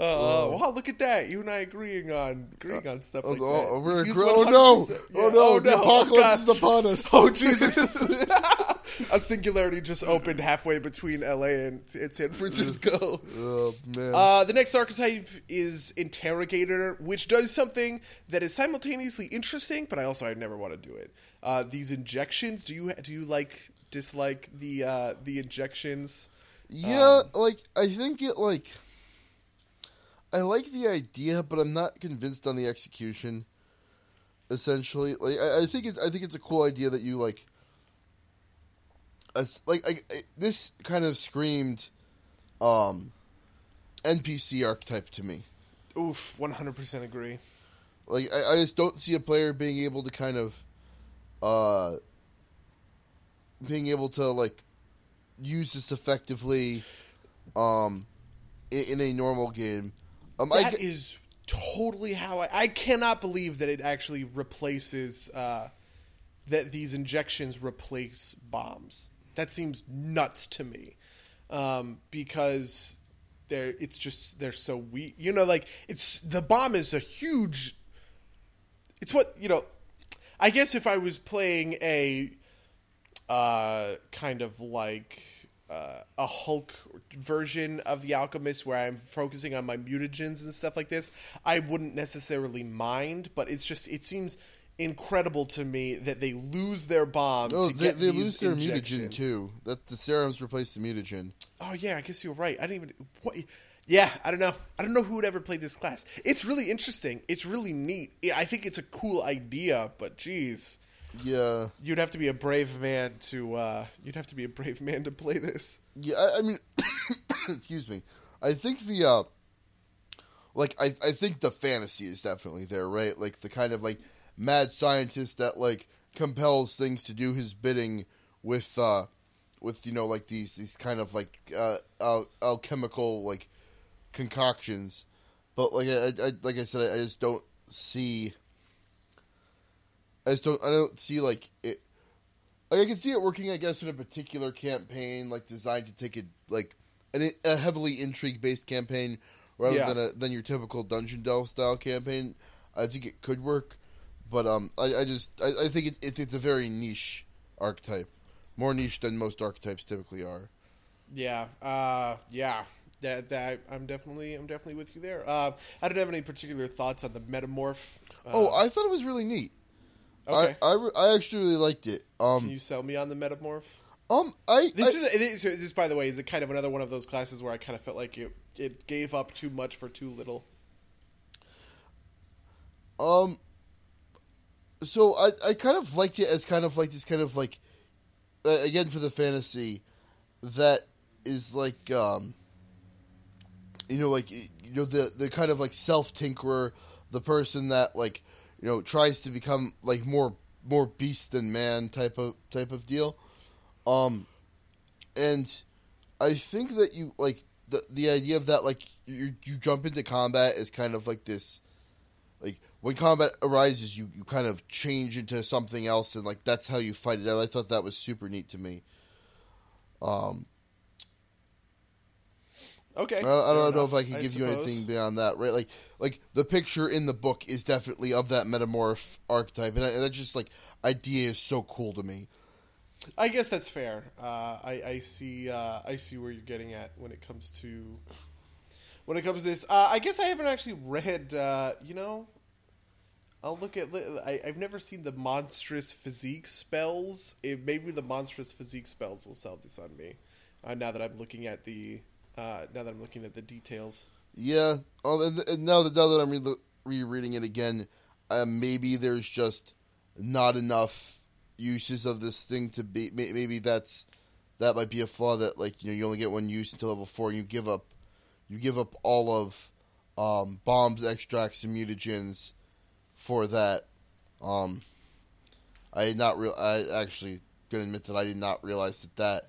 S2: Uh, wow, look at that! You and I agreeing on agreeing on stuff
S1: Oh,
S2: like
S1: oh,
S2: that.
S1: we're
S2: He's
S1: agre- oh no!
S2: 100%.
S1: Oh no! the apocalypse
S2: God.
S1: is upon us.
S2: Oh Jesus! a singularity just opened halfway between L.A. and, and San Francisco.
S1: Oh man!
S2: Uh, the next archetype is interrogator, which does something that is simultaneously interesting, but I also I never want to do it. Uh, these injections, do you do you like dislike the uh, the injections?
S1: Yeah,
S2: um,
S1: like I think it like I like the idea, but I'm not convinced on the execution. Essentially, like I, I think it's I think it's a cool idea that you like. As, like I, I- this kind of screamed, um, NPC archetype to me.
S2: Oof, one hundred percent agree.
S1: Like I, I just don't see a player being able to kind of, uh, being able to like use this effectively, um, in, in a normal game. Um,
S2: That is totally how I. I cannot believe that it actually replaces uh, that these injections replace bombs. That seems nuts to me, um, because they're it's just they're so weak. You know, like it's the bomb is a huge. It's what you know. I guess if I was playing a uh, kind of like uh, a Hulk version of the Alchemist, where I'm focusing on my mutagens and stuff like this, I wouldn't necessarily mind. But it's just it seems incredible to me that they lose their bomb.
S1: oh,
S2: to
S1: they,
S2: get
S1: they lose their mutagen too. That the serums replace the mutagen.
S2: Oh yeah, I guess you're right. I didn't even. What? Yeah, I don't know. I don't know who would ever play this class. It's really interesting. It's really neat. I think it's a cool idea, but geez,
S1: Yeah,
S2: you'd have to be a brave man to. uh You'd have to be a brave man to play this.
S1: yeah. I, I mean, excuse me. I think the uh, like I I think the fantasy is definitely there, right? Like the kind of like mad scientist that like compels things to do his bidding with uh with you know like these these kind of like uh al- alchemical like concoctions. But like I, I like I said, I, I just don't see. I just don't. I don't see like it. Like I can see it working, I guess, in a particular campaign, like designed to take it like an, a heavily intrigue based campaign rather
S2: Yeah.
S1: than a than your typical dungeon delve style campaign. I think it could work, But um, I, I just I, I think it, it, it's a very niche archetype, more niche than most archetypes typically are.
S2: Yeah, uh, yeah. That, that I'm definitely I'm definitely with you there. Uh, I don't have any particular thoughts on the metamorph. Uh,
S1: oh, I thought it was really neat.
S2: Okay.
S1: I I, I actually really liked it. Um,
S2: Can you sell me on the metamorph?
S1: um, I,
S2: This
S1: I-
S2: is this, this, by the way, is a kind of another one of those classes where I kind of felt like it it gave up too much for too little.
S1: Um. So I I kind of liked it as kind of like this kind of like, uh, again for the fantasy, that is like um. You know, like you know the the kind of like self tinkerer, the person that like you know tries to become like more more beast than man type of type of deal, um, and I think that you like the the idea of that like you you jump into combat is kind of like this like when combat arises you, you kind of change into something else and like that's how you fight it out. I thought that was super neat to me. Um
S2: Okay,
S1: i, don't- I don't know
S2: enough,
S1: if i can
S2: I
S1: give you anything beyond that right like like the picture in the book is definitely of that metamorph archetype and, I, and that just like idea is so cool to me
S2: I guess that's fair. Uh, I, I see. Uh, I see where you're getting at when it comes to when it comes to this. Uh, I guess I haven't actually read. Uh, you know, I'll look at. I, I've never seen the monstrous physique spells. It, maybe the monstrous physique spells will sell this on me. Uh, now that I'm looking at the. Uh, now that I'm looking at the details.
S1: Yeah. And now that now that I'm re- rereading it again, uh, maybe there's just not enough uses of this thing to be. may- Maybe that's that might be a flaw that like you know you only get one use until level four, and you give up you give up all of um, bombs, extracts, and mutagens for that. Um, I did not real. I actually gonna admit that I did not realize that that.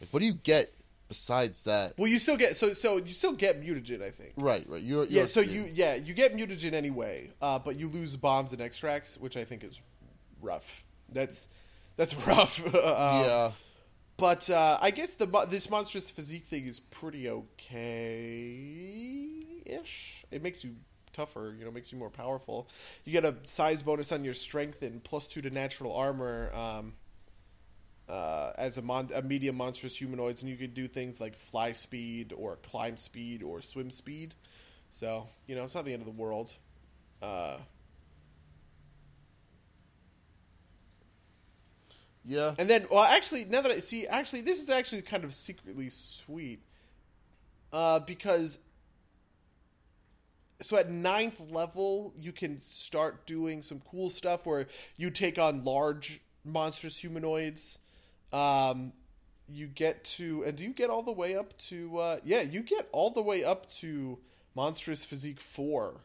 S1: Like, what do you get besides that?
S2: Well, you still get so so you still get mutagen. I think.
S1: Right, right. You're,
S2: Yeah,
S1: you're
S2: so you yeah you get mutagen anyway, uh, but you lose bombs and extracts, which I think is rough. That's that's rough. Um,
S1: yeah.
S2: but uh, I guess the this monstrous physique thing is pretty okay ish. It makes you tougher, you know, makes you more powerful. You get a size bonus on your strength and plus two to natural armor. Um, uh, as a, mon- a medium monstrous humanoids, and you could do things like fly speed or climb speed or swim speed. So you know, it's not the end of the world. Uh,
S1: Yeah.
S2: and then, well, actually, now that I see, actually, this is actually kind of secretly sweet, uh, because so at ninth level you can start doing some cool stuff where you take on large monstrous humanoids. Um, you get to, and do you get all the way up to? Uh, yeah, you get all the way up to monstrous physique four,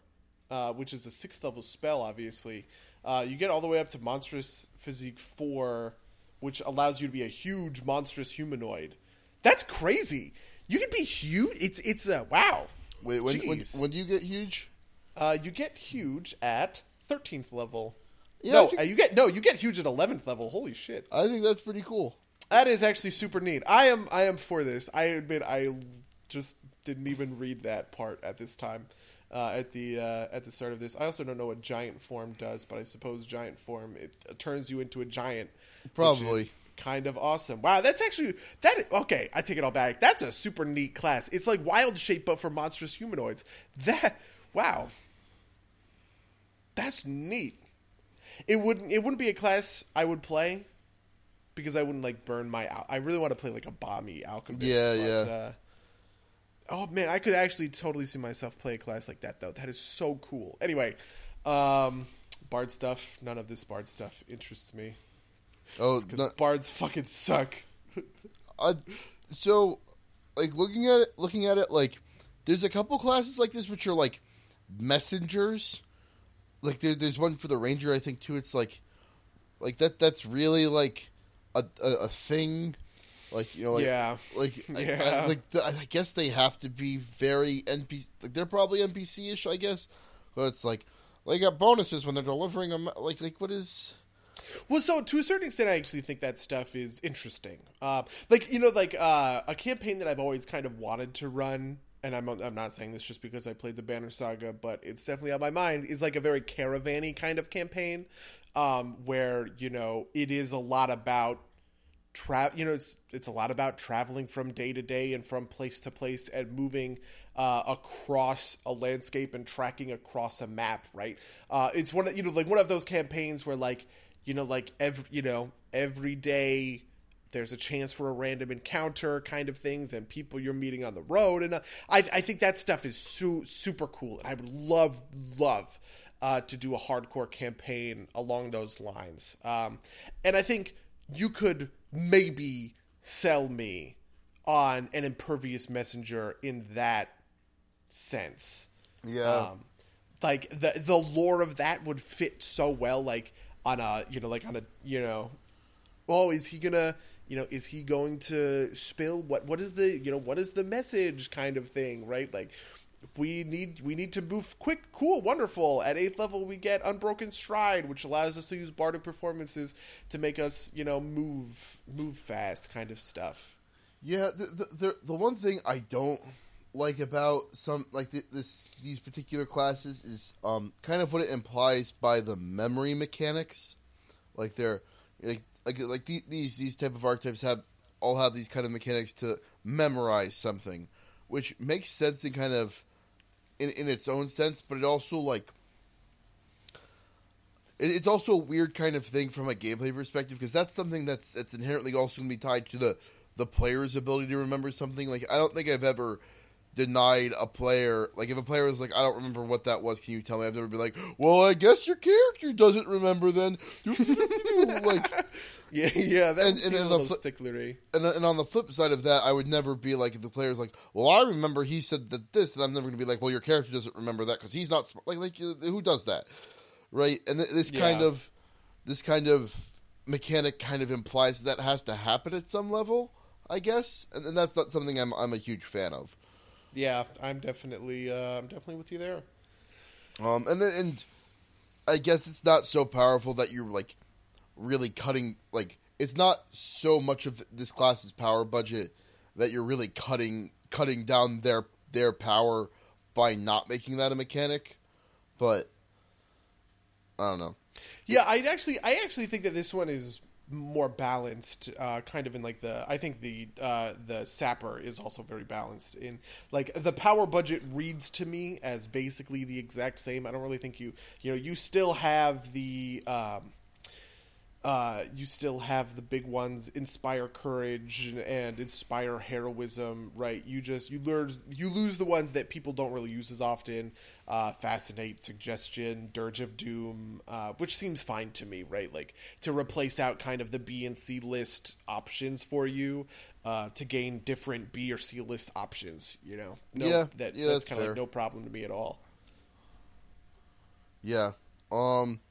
S2: uh, which is a sixth level spell. Obviously, uh, you get all the way up to monstrous physique four, which allows you to be a huge monstrous humanoid. That's crazy. You can be huge. It's it's a wow.
S1: Wait, when, when when do you get huge?
S2: Uh, you get huge at thirteenth level.
S1: Yeah,
S2: no,
S1: think-
S2: uh, you get no, you get huge at eleventh level. Holy shit,
S1: I think that's pretty cool.
S2: that is actually super neat. I am I am for this. I admit I just didn't even read that part at this time. Uh, at the uh, at the start of this, I also don't know what giant form does, but I suppose giant form it, uh, turns you into a giant.
S1: Probably.
S2: kind of awesome. Wow, that's actually that. Okay, I take it all back. That's a super neat class. It's like wild shape, but for monstrous humanoids. That wow, that's neat. It wouldn't. It wouldn't be a class I would play because I wouldn't like burn my. al- I really want to play like a bomby alchemist.
S1: Yeah,
S2: but,
S1: yeah.
S2: Uh, oh man, I could actually totally see myself play a class like that though. That is so cool. Anyway, um, bard stuff. None of this bard stuff interests me
S1: Oh, no,
S2: bards fucking suck.
S1: So like looking at it, looking at it, like there's a couple classes like this which are like messengers. Like there, there's one for the ranger, I think too. It's like, like that. That's really like a a, a thing. Like you know, like,
S2: Yeah.
S1: like I- I,
S2: Yeah.
S1: like the, I guess they have to be very NPC. Like they're probably NPC ish, I guess. But it's like they got bonuses when they're delivering them. Like like what is?
S2: Well, so to a certain extent, I actually think that stuff is interesting. Uh, like you know, like uh, a campaign that I've always kind of wanted to run and I'm I'm not saying this just because I played the Banner Saga, but it's definitely on my mind. Is like a very caravanny kind of campaign, um, where you know it is a lot about travel. you know it's it's a lot about traveling from day to day and from place to place and moving uh, across a landscape and tracking across a map right uh, it's one of you know like one of those campaigns where like you know like every you know every day there's a chance for a random encounter kind of things and people you're meeting on the road. And uh, I, I think that stuff is su- super cool. And i would love love uh, to do a hardcore campaign along those lines. Um, and i think you could maybe sell me on an impervious messenger in that sense.
S1: Yeah.
S2: um, like the the lore of that would fit so well like on a you know like on a you know oh is he gonna you know is he going to spill what what is the you know what is the message kind of thing right? Like we need we need to move quick cool wonderful. At eighth level we get unbroken stride which allows us to use bardic performances to make us you know move move fast kind of stuff.
S1: Yeah, the, the the one thing I don't like about some like th- this these particular classes is um kind of what it implies by the memory mechanics. Like they're like like like the, these these type of archetypes have all have these kind of mechanics to memorize something, which makes sense in kind of in in its own sense, but it also like it, it's also a weird kind of thing from a gameplay perspective because that's something that's that's inherently also going to be tied to the the player's ability to remember something. Like I don't think I've ever denied a player like if a player was like I don't remember what that was. Can you tell me? I've never been like, well, I guess your character doesn't remember then. like
S2: yeah yeah that
S1: And-
S2: and,
S1: and
S2: a
S1: the fl-
S2: sticklery
S1: and, and on the flip side of that, I would never be like if the player's like, "Well, I remember he said that this," and I'm never going to be like, "Well, your character doesn't remember that because he's not smart." Like, like uh, who does that, right? And th- this kind of this kind of mechanic kind of implies that has to happen at some level, I guess, and, and that's not something I'm I'm a huge fan of.
S2: Yeah, I'm definitely uh, I'm definitely with you there.
S1: Um, and then and I guess it's not so powerful that you're like really cutting like it's not so much of this class's power budget that you're really cutting cutting down their their power by not making that a mechanic, but I don't know.
S2: Yeah, I actually I actually think that this one is more balanced, uh, kind of in like the I think the uh, the sapper is also very balanced in like the power budget reads to me as basically the exact same. I don't really think you you know you still have the um, uh, you still have the big ones inspire courage and, and inspire heroism right? You just you lose you lose the ones that people don't really use as often. Uh, fascinate suggestion dirge of doom uh, which seems fine to me right? Like to replace out kind of the b and c list options for you uh, to gain different b or c list options you know? No,
S1: Yeah,
S2: that,
S1: yeah,
S2: that's
S1: that's
S2: kind of like no problem to me at all.
S1: Yeah. Um,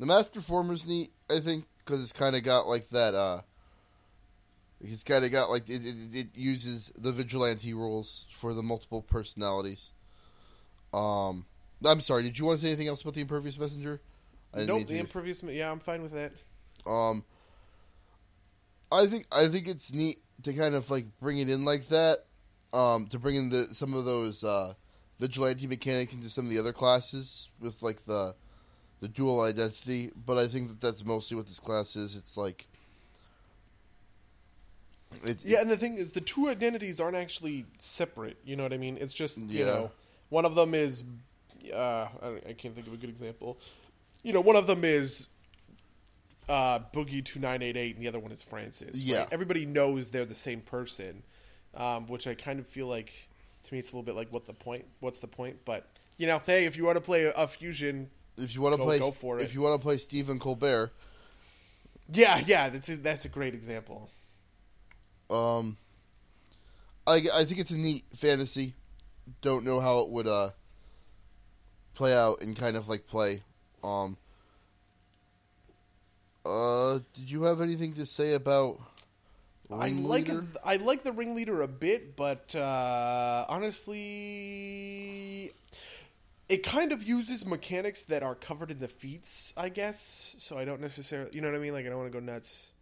S1: the masked performer's neat, I think, because it's kind of got like that. Uh, it's kind of got like it, it, it uses the vigilante rules for the multiple personalities. Um, I'm sorry. Did you want to say anything else about the impervious messenger?
S2: Nope the impervious yeah i'm fine with that
S1: um, I think I think it's neat to kind of like bring it in like that. Um, to bring in the some of those uh, vigilante mechanics into some of the other classes with like the the dual identity. But I think that that's mostly what this class is. It's like it's
S2: Yeah, and the thing is, the two identities aren't actually separate. You know what I mean? It's just you know, one of them is, uh, I, I can't think of a good example. You know, one of them is uh, Boogie two nine eight eight, and the other one is Francis.
S1: Yeah.
S2: everybody knows they're the same person, um, which I kind of feel like to me it's a little bit like what the point? What's the point? But you know, hey, if you want to play a, a fusion,
S1: if you want to play
S2: go for
S1: if you want to play Stephen Colbert.
S2: yeah, yeah, that's a, that's a great example.
S1: Um, I, I think it's a neat fantasy. Don't know how it would uh play out and kind of like play. Um. Uh, did you have anything to say about
S2: I like
S1: Ringleader?
S2: I like the ringleader a bit, but uh, honestly, it kind of uses mechanics that are covered in the feats, I guess. So I don't necessarily, you know what I mean? Like I don't want to go nuts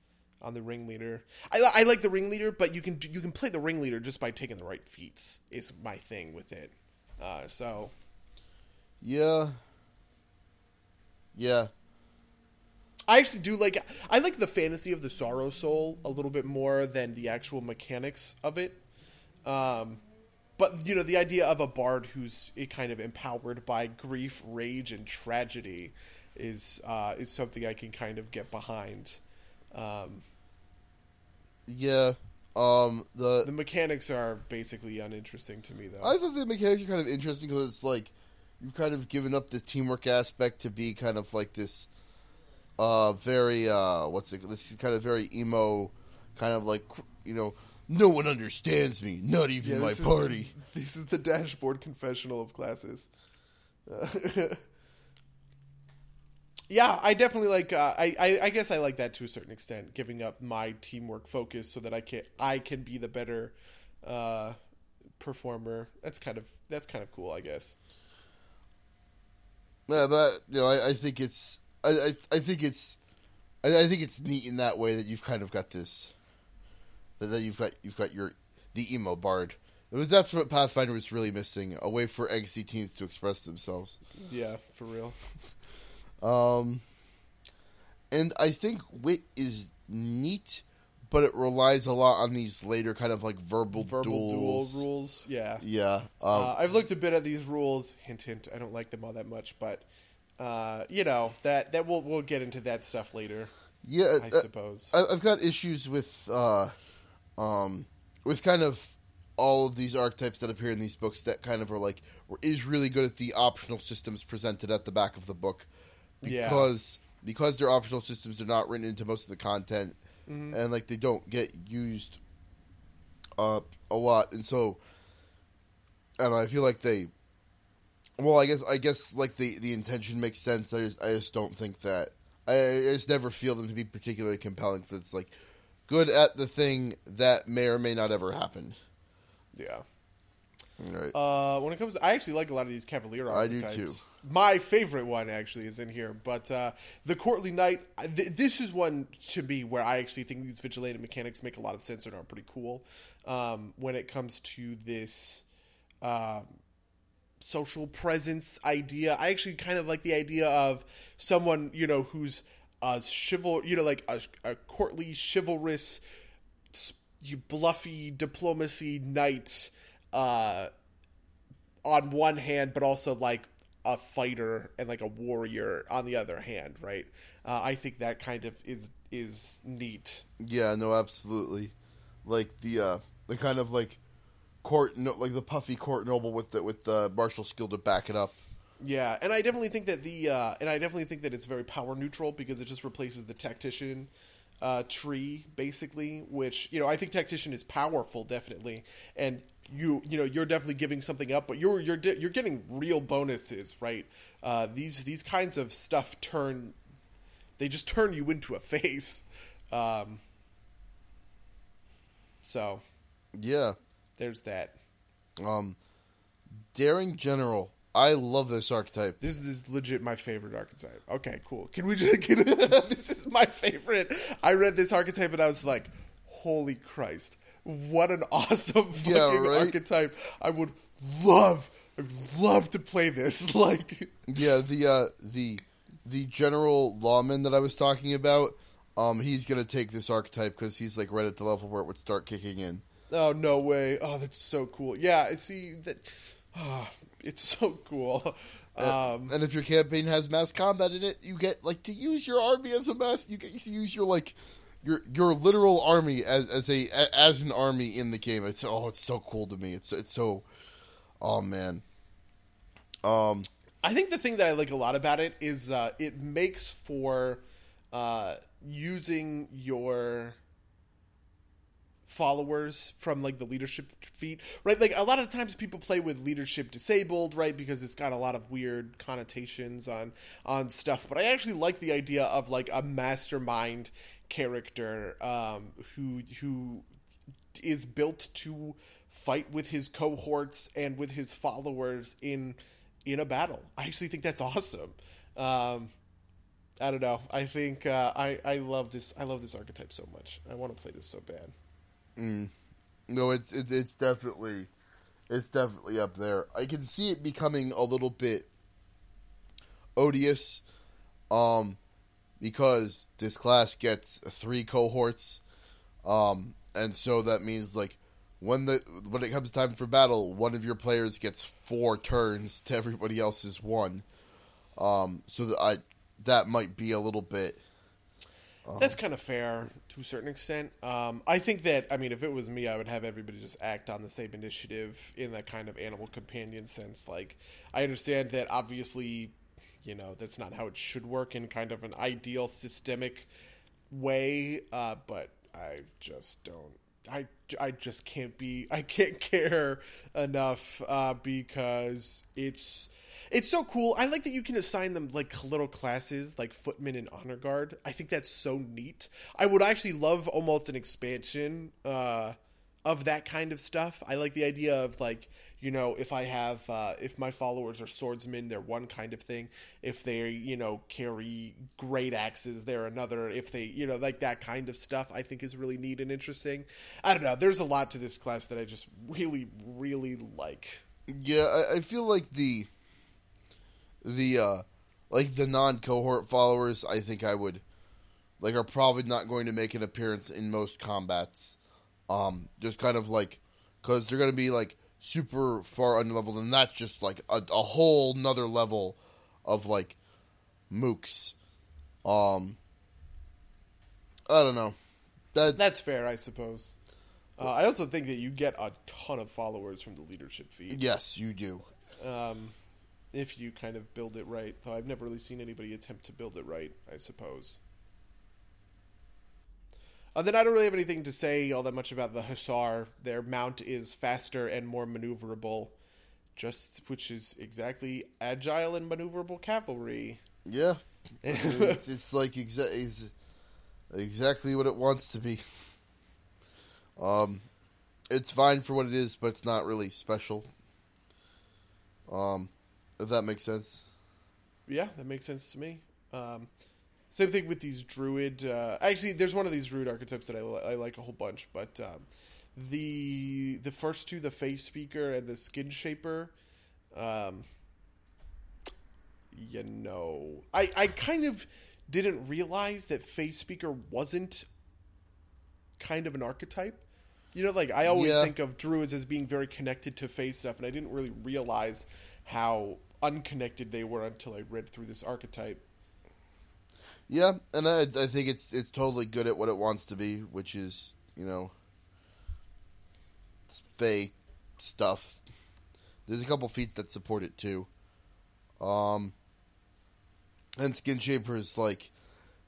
S2: on the ringleader. I, I like the ringleader, but you can you can play the ringleader just by taking the right feats. Is my thing with it. Uh, so
S1: Yeah. Yeah.
S2: I actually do like I like the fantasy of the Sorrow Soul a little bit more than the actual mechanics of it. Um, but you know the idea of a bard who's eh, kind of empowered by grief, rage, and tragedy is uh, is something I can kind of get behind. Um,
S1: Yeah. Um the
S2: the mechanics are basically uninteresting to me, though.
S1: I thought the mechanics are kind of interesting because it's like you've kind of given up the teamwork aspect to be kind of like this uh very uh what's it this kind of very emo kind of like you know no one understands me not even
S2: Yeah,
S1: my party
S2: the- this is the dashboard confessional of classes. Uh, yeah, I definitely like. Uh, I, I I guess I like that to a certain extent, giving up my teamwork focus so that I can I can be the better uh, performer. That's kind of that's kind of cool, I guess.
S1: yeah but you know I, I think it's I, I I think it's I, I think it's neat in that way that you've kind of got this that, you've got you've got your the emo bard it was that's what Pathfinder was really missing a way for angsty teens to express themselves
S2: Yeah, for real.
S1: Um, and I think wit is neat, but it relies a lot on these later kind of like verbal,
S2: Verbal
S1: duels.
S2: duel rules. Yeah.
S1: Yeah. Um,
S2: Uh, I've looked a bit at these rules. Hint, hint. I don't like them all that much, but uh, you know that that we'll we'll get into that stuff later.
S1: yeah.
S2: I
S1: uh,
S2: suppose.
S1: I, I've got issues with, uh, um, with kind of all of these archetypes that appear in these books that kind of are like is really good at the optional systems presented at the back of the book
S2: Yeah.
S1: because because they're optional systems they're not written into most of the content
S2: Mm-hmm.
S1: and like they don't get used uh, a lot and so I I feel like they well I guess I guess like the the intention makes sense I just I just don't think that I, I just never feel them to be particularly compelling 'cause it's like good at the thing that may or may not ever happen
S2: yeah.
S1: right
S2: Uh, when it comes, to, I actually like a lot of these Cavalier
S1: I do too.
S2: My favorite one actually is in here, but uh, the Courtly Knight. Th- this is one to me where I actually think these vigilante mechanics make a lot of sense and are pretty cool. Um, when it comes to this um, social presence idea, I actually kind of like the idea of someone you know who's a chival, you know, like a, a courtly, chivalrous you bluffy diplomacy knight uh, on one hand, but also like a fighter and like a warrior on the other hand, right? Uh, I think that kind of is is neat.
S1: Yeah, no, absolutely. Like the uh the kind of like court no, like the puffy court noble with the with the martial skill to back it up.
S2: Yeah, and I definitely think that the uh, and I definitely think that it's very power neutral because it just replaces the tactician uh, tree basically, which you know I think tactician is powerful definitely, and you you know you're definitely giving something up, but you're you're you're getting real bonuses, right? Uh, these these kinds of stuff turn they just turn you into a face. Um, so
S1: Yeah.
S2: there's that.
S1: Um Daring General. I love this archetype.
S2: This is legit my favorite archetype. Okay, cool. Can we just can, this is my favorite. I read this archetype and I was like, holy Christ. What an awesome fucking
S1: Yeah, right?
S2: archetype. I would love I would love to play this. Like
S1: Yeah, the uh the the general lawman that I was talking about, um he's going to take this archetype cuz he's like right at the level where it would start kicking in.
S2: Oh no way. Oh that's so cool. Yeah, I see that oh, it's so cool. Um
S1: and if your campaign has mass combat in it, you get like to use your army as a mass. You get to use your like your your literal army as as a as an army in the game. It's oh, it's so cool to me. It's it's so oh man. Um
S2: I think the thing that I like a lot about it is uh, it makes for uh, using your followers from like the leadership feat, right? Like a lot of times people play with leadership disabled, right? Because it's got a lot of weird connotations on on stuff. But I actually like the idea of like a mastermind character um, who who is built to fight with his cohorts and with his followers in in a battle. I actually think that's awesome. Um, I don't know. I think uh, I I love this. I love this archetype so much. I want to play this so bad.
S1: No, it's it's it's definitely it's definitely up there. I can see it becoming a little bit odious, um, because this class gets three cohorts, um, and so that means like when the when it comes time for battle, one of your players gets four turns to everybody else's one. Um, so that I that might be a little bit.
S2: That's kind of fair to a certain extent. Um, I think that I mean, if it was me, I would have everybody just act on the same initiative in that kind of animal companion sense. Like, I understand that obviously, you know, that's not how it should work in kind of an ideal systemic way, uh, but I just don't. I, I just can't be I can't care enough uh, because it's it's so cool. I like that you can assign them like little classes like footman and honor guard. I think that's so neat. I would actually love almost an expansion uh, of that kind of stuff. I like the idea of like you know if I have uh, if my followers are swordsmen, they're one kind of thing. If they you know carry great axes, they're another. If they you know like that kind of stuff, I think is really neat and interesting. I don't know. There's a lot to this class that I just really really like.
S1: Yeah, I, I feel like the the uh like the non cohort followers I think I would like are probably not going to make an appearance in most combats. Um just kind of like cuz they're going to be like super far underleveled and that's just like a, a whole nother level of like mooks. Um I don't know. That
S2: That's fair, I suppose. Uh, I also think that you get a ton of followers from the leadership feat.
S1: yes, you do.
S2: um, if you kind of build it right. Though I've never really seen anybody attempt to build it right. I suppose. Uh, then I don't really have anything to say all that much about the Hussar. Their mount is faster and more maneuverable, just which is exactly agile and maneuverable cavalry.
S1: Yeah. it's, it's like exa- it's exactly what it wants to be. Um, it's fine for what it is, but it's not really special. Um, if that makes sense.
S2: Yeah, that makes sense to me. Um, same thing with these druid. Uh, actually, there's one of these druid archetypes that I, li- I like a whole bunch, but um, the the first two, the Fey speaker and the skin shaper, um, you know, I I kind of didn't realize that Fey speaker wasn't kind of an archetype. You know, like I always
S1: Yeah.
S2: think of druids as being very connected to fey stuff, and I didn't really realize how unconnected they were until I read through this archetype.
S1: Yeah, and I, I think it's it's totally good at what it wants to be, which is you know, fake stuff. There's a couple feats that support it too. Um, and Skin Shaper is like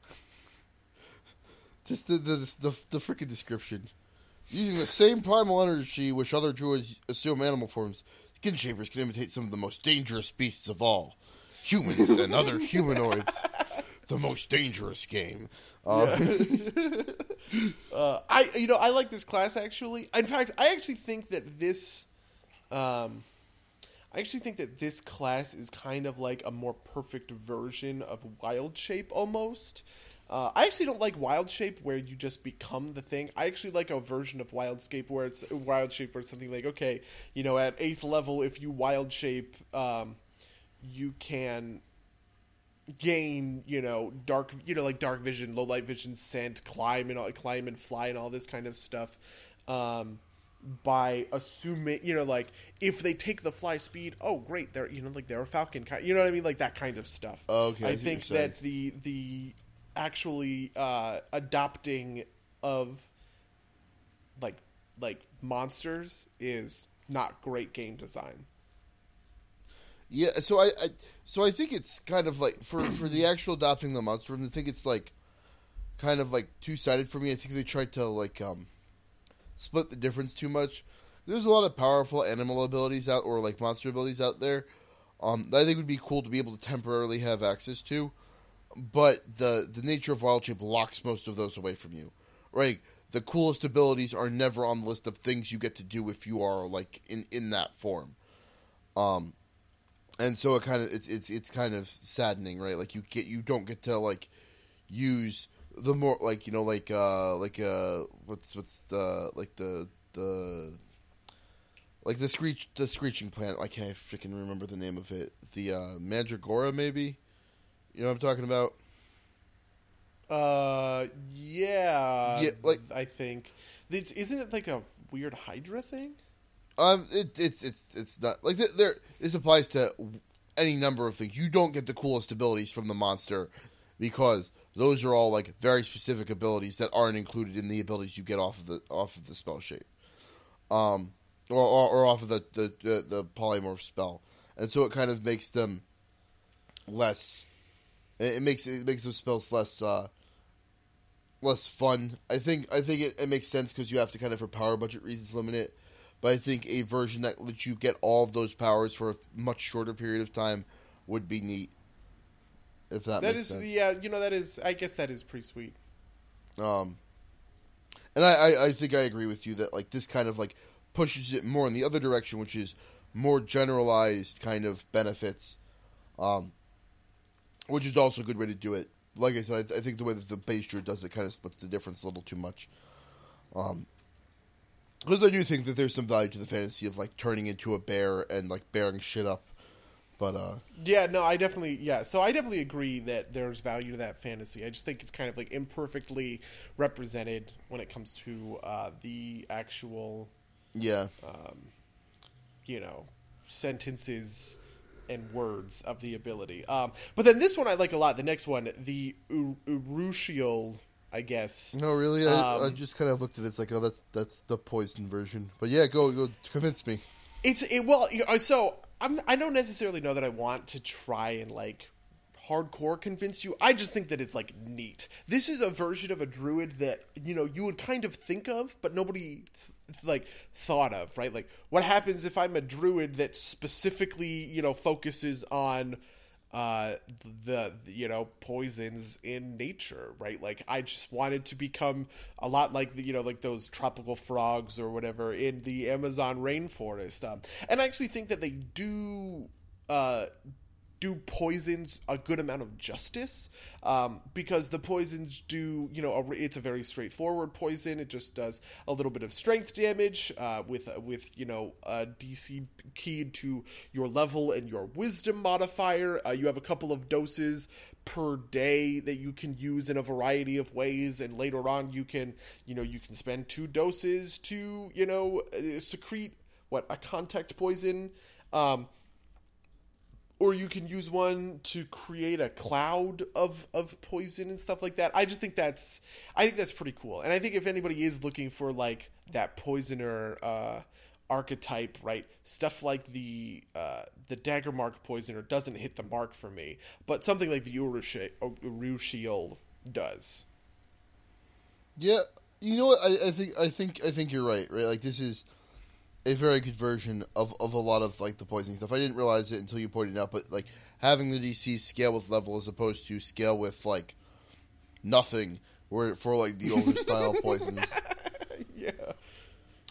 S1: just the the the, the freaking description. Using the same primal energy which other druids assume animal forms, Skin Shapers can imitate some of the most dangerous beasts of all, humans and other humanoids. The most dangerous game. Uh,
S2: Uh, I you know I like this class actually. In fact, I actually think that this, um, I actually think that this class is kind of like a more perfect version of Wild Shape almost. Uh, I actually don't like Wild Shape where you just become the thing. I actually like a version of Wild Shape where it's Wild Shape where it's something like okay, you know, at eighth level, if you Wild Shape, um, you can gain, you know, dark, you know, like dark vision, low light vision, scent, climb and all, climb and fly and all this kind of stuff. Um, by assuming, you know, like if they take the fly speed, oh great, they're you know like they're a falcon kind, you know what I mean, like that kind of stuff.
S1: Okay, I
S2: I
S1: see what
S2: think that the the actually uh, adopting of like like monsters is not great game design.
S1: Yeah, so I, I so I think it's kind of like for for the actual adopting the monster. I think it's like kind of like two sided for me. I think they tried to like um split the difference too much. There's a lot of powerful animal abilities out or like monster abilities out there. Um, that I think would be cool to be able to temporarily have access to, but the the nature of wild shape locks most of those away from you. Right, the coolest abilities are never on the list of things you get to do if you are like in in that form. Um, and so it kind of it's it's it's kind of saddening, right? Like you get you don't get to like use the more like you know like uh like uh what's what's the like the the like the screech the screeching plant I can't freaking remember the name of it the uh mandragora maybe you know what I'm talking about
S2: Uh, yeah,
S1: Yeah, like-
S2: I think it's, isn't it like a weird Hydra thing?
S1: Um, it, it's it's it's not like there. This applies to any number of things. You don't get the coolest abilities from the monster because those are all like very specific abilities that aren't included in the abilities you get off of the off of the spell shape, um, or or, or off of the, the the the polymorph spell, and so it kind of makes them less. It, it makes it makes those spells less. Uh, less fun. I think I think it, it makes sense because you have to kind of for power budget reasons limit it. But I think a version that lets you get all of those powers for a much shorter period of time would be neat. If that,
S2: That
S1: makes
S2: is,
S1: sense.
S2: yeah, you know, that is. I guess that is pretty sweet.
S1: Um, and I, I, I think I agree with you that like this kind of like pushes it more in the other direction, which is more generalized kind of benefits, um, which is also a good way to do it. Like I said, I, I think the way that the base druid does it kind of splits the difference a little too much. Um, because I do think that there's some value to the fantasy of like turning into a bear and like bearing shit up, but uh,
S2: Yeah, no, I definitely, yeah. So I definitely agree that there's value to that fantasy. I just think it's kind of like imperfectly represented when it comes to uh, the actual,
S1: yeah,
S2: you know, sentences and words of the ability. Um, but then this one I like a lot. The next one, the U- I guess.
S1: no, really, I, I
S2: Um,
S1: just kind of looked at it. It's like, oh, that's that's the poison version. But yeah, go go convince me.
S2: It's it, well, so I'm, I don't necessarily know that I want to try and like hardcore convince you. I just think that it's like neat. This is a version of a druid that you know you would kind of think of, but nobody like thought of. Right? Like, what happens if I'm a druid that specifically you know focuses on uh the, you know poisons in nature right like i just wanted to become a lot like the you know like those tropical frogs or whatever in the amazon rainforest um and i actually think that they do uh do poisons a good amount of justice um, because the poisons do you know a, it's a very straightforward poison. It just does a little bit of strength damage uh, with with you know a dc keyed to your level and your wisdom modifier. Uh, you have a couple of doses per day that you can use in a variety of ways and later on you can you know you can spend two doses to you know uh, secrete what a contact poison? Um, or you can use one to create a cloud of of poison and stuff like that. I just think that's I think that's pretty cool. And I think if anybody is looking for like that poisoner uh archetype, right? Stuff like the uh the Daggermark poisoner doesn't hit the mark for me, but something like the Urushi- Urushiol does.
S1: Yeah, you know what? I, I think I think I think you're right. Right, like this is a very good version of, of a lot of like the poisoning stuff. I didn't realize it until you pointed it out, but like having the DC scale with level as opposed to scale with like nothing, where for like the older style poisons.
S2: yeah.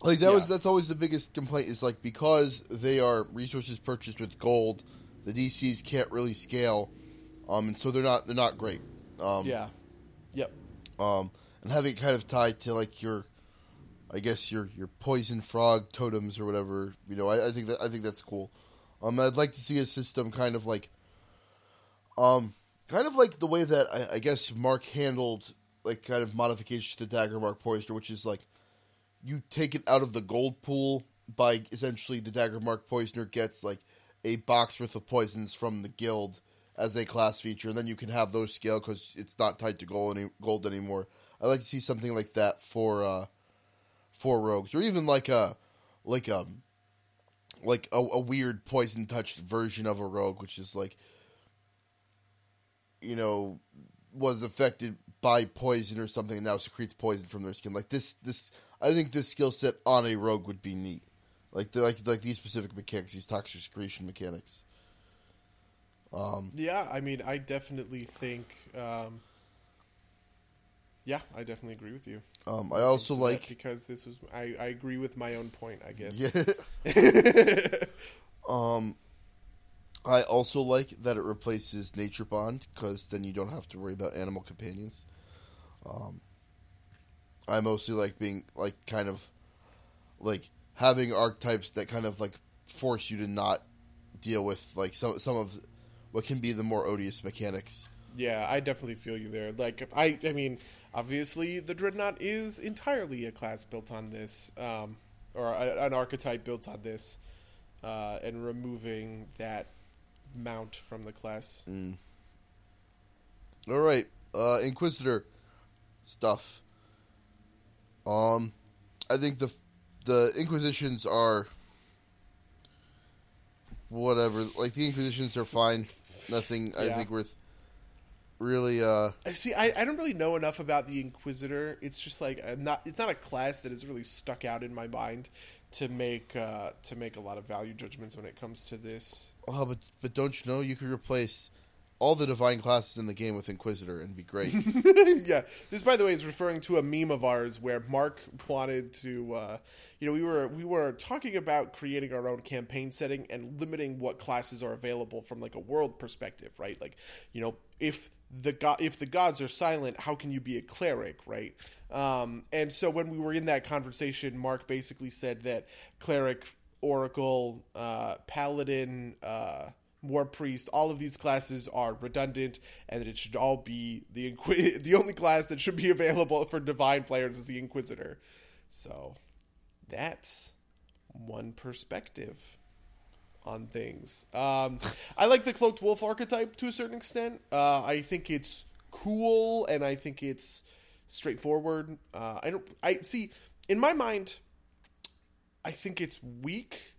S1: Like that was that's always the biggest complaint is like because they are resources purchased with gold, the DCs can't really scale, um, and so they're not they're not great. Um,
S2: Yeah. Yep.
S1: um, and having it kind of tied to like your, I guess your your poison frog totems or whatever. You know, I, I think that I think that's cool. Um, I'd like to see a system kind of like, um, kind of like the way that I, I guess Mark handled like kind of modifications to the Daggermark Poisoner, which is like you take it out of the gold pool by essentially the Daggermark Poisoner gets like a box worth of poisons from the guild as a class feature, and then you can have those scale because it's not tied to gold, any, gold anymore. I like to see something like that for uh, for rogues, or even like a like a like a, a weird poison touched version of a rogue, which is like you know was affected by poison or something, and now secretes poison from their skin. Like this, this I think this skill set on a rogue would be neat. Like the, like like these specific mechanics, these toxic secretion mechanics. Um,
S2: Yeah, I mean, I definitely think. Um, yeah, I definitely agree with you.
S1: um, I also
S2: So that-
S1: like
S2: because this was I, I agree with my own point. I guess.
S1: yeah. um, I also like that it replaces Nature Bond because then you don't have to worry about animal companions. Um, I mostly like being like kind of like having archetypes that kind of like force you to not deal with like some some of what can be the more odious mechanics.
S2: Yeah, I definitely feel you there. Like I, I mean, obviously the dreadnought is entirely a class built on this, um, or a, an archetype built on this, uh, and removing that mount from the class.
S1: Mm. All right, uh, Inquisitor stuff. Um, I think the the Inquisitions are whatever. Like the Inquisitions are fine. Nothing I think worth really. uh
S2: I see. I, I don't really know enough about the Inquisitor. It's just like a not. It's not a class that has really stuck out in my mind to make uh, to make a lot of value judgments when it comes to this.
S1: Oh, but but don't you know you could replace all the divine classes in the game with Inquisitor and be great.
S2: yeah. This, by the way, is referring to a meme of ours where Mark wanted to. Uh, you know, we were we were talking about creating our own campaign setting and limiting what classes are available from like a world perspective, right? Like, you know, if the god if the gods are silent, how can you be a cleric, right? Um, and so when we were in that conversation, Mark basically said that cleric, oracle, uh, paladin. Uh, war priest all of these classes are redundant and that it should all be the Inqui- the only class that should be available for divine players is the inquisitor so that's one perspective on things um, i like the cloaked wolf archetype to a certain extent uh, i think it's cool and i think it's straightforward uh, i don't i see in my mind i think it's weak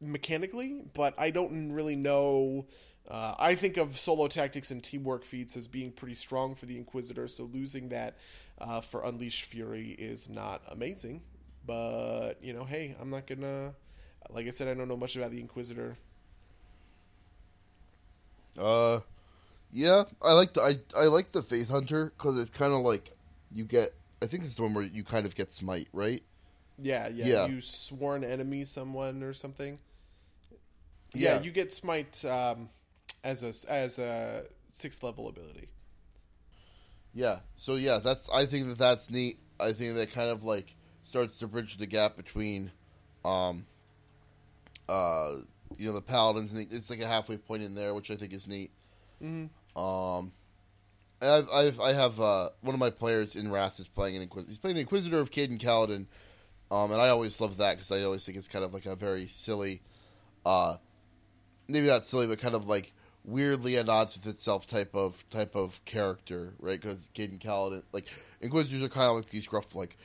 S2: mechanically, but I don't really know. Uh, I think of solo tactics and teamwork feats as being pretty strong for the Inquisitor, so losing that uh, for Unleash Fury is not amazing. But, you know, hey, I'm not gonna. Like I said, I don't know much about the Inquisitor.
S1: Uh, yeah, I like the I I like the Faith Hunter because it's kind of like you get. I think it's the one where you kind of get smite, right?
S2: Yeah, yeah,
S1: Yeah.
S2: You sworn enemy someone or something. Yeah,
S1: Yeah.
S2: you get smite um, as a as a sixth level ability.
S1: Yeah. So yeah, that's I think that that's neat. I think that kind of like starts to bridge the gap between, um, uh, you know, the paladins. It's like a halfway point in there, which I think is neat.
S2: Mm-hmm.
S1: Um, I've, I've I have uh, one of my players in Wrath is playing an Inquisitor. He's playing the Inquisitor of Cayden Cailean, um, and I always love that because I always think it's kind of like a very silly, uh, maybe not silly, but kind of like weirdly at odds with itself type of type of character, right? Because Cayden Cailean, like Inquisitors are kind of like these gruff, like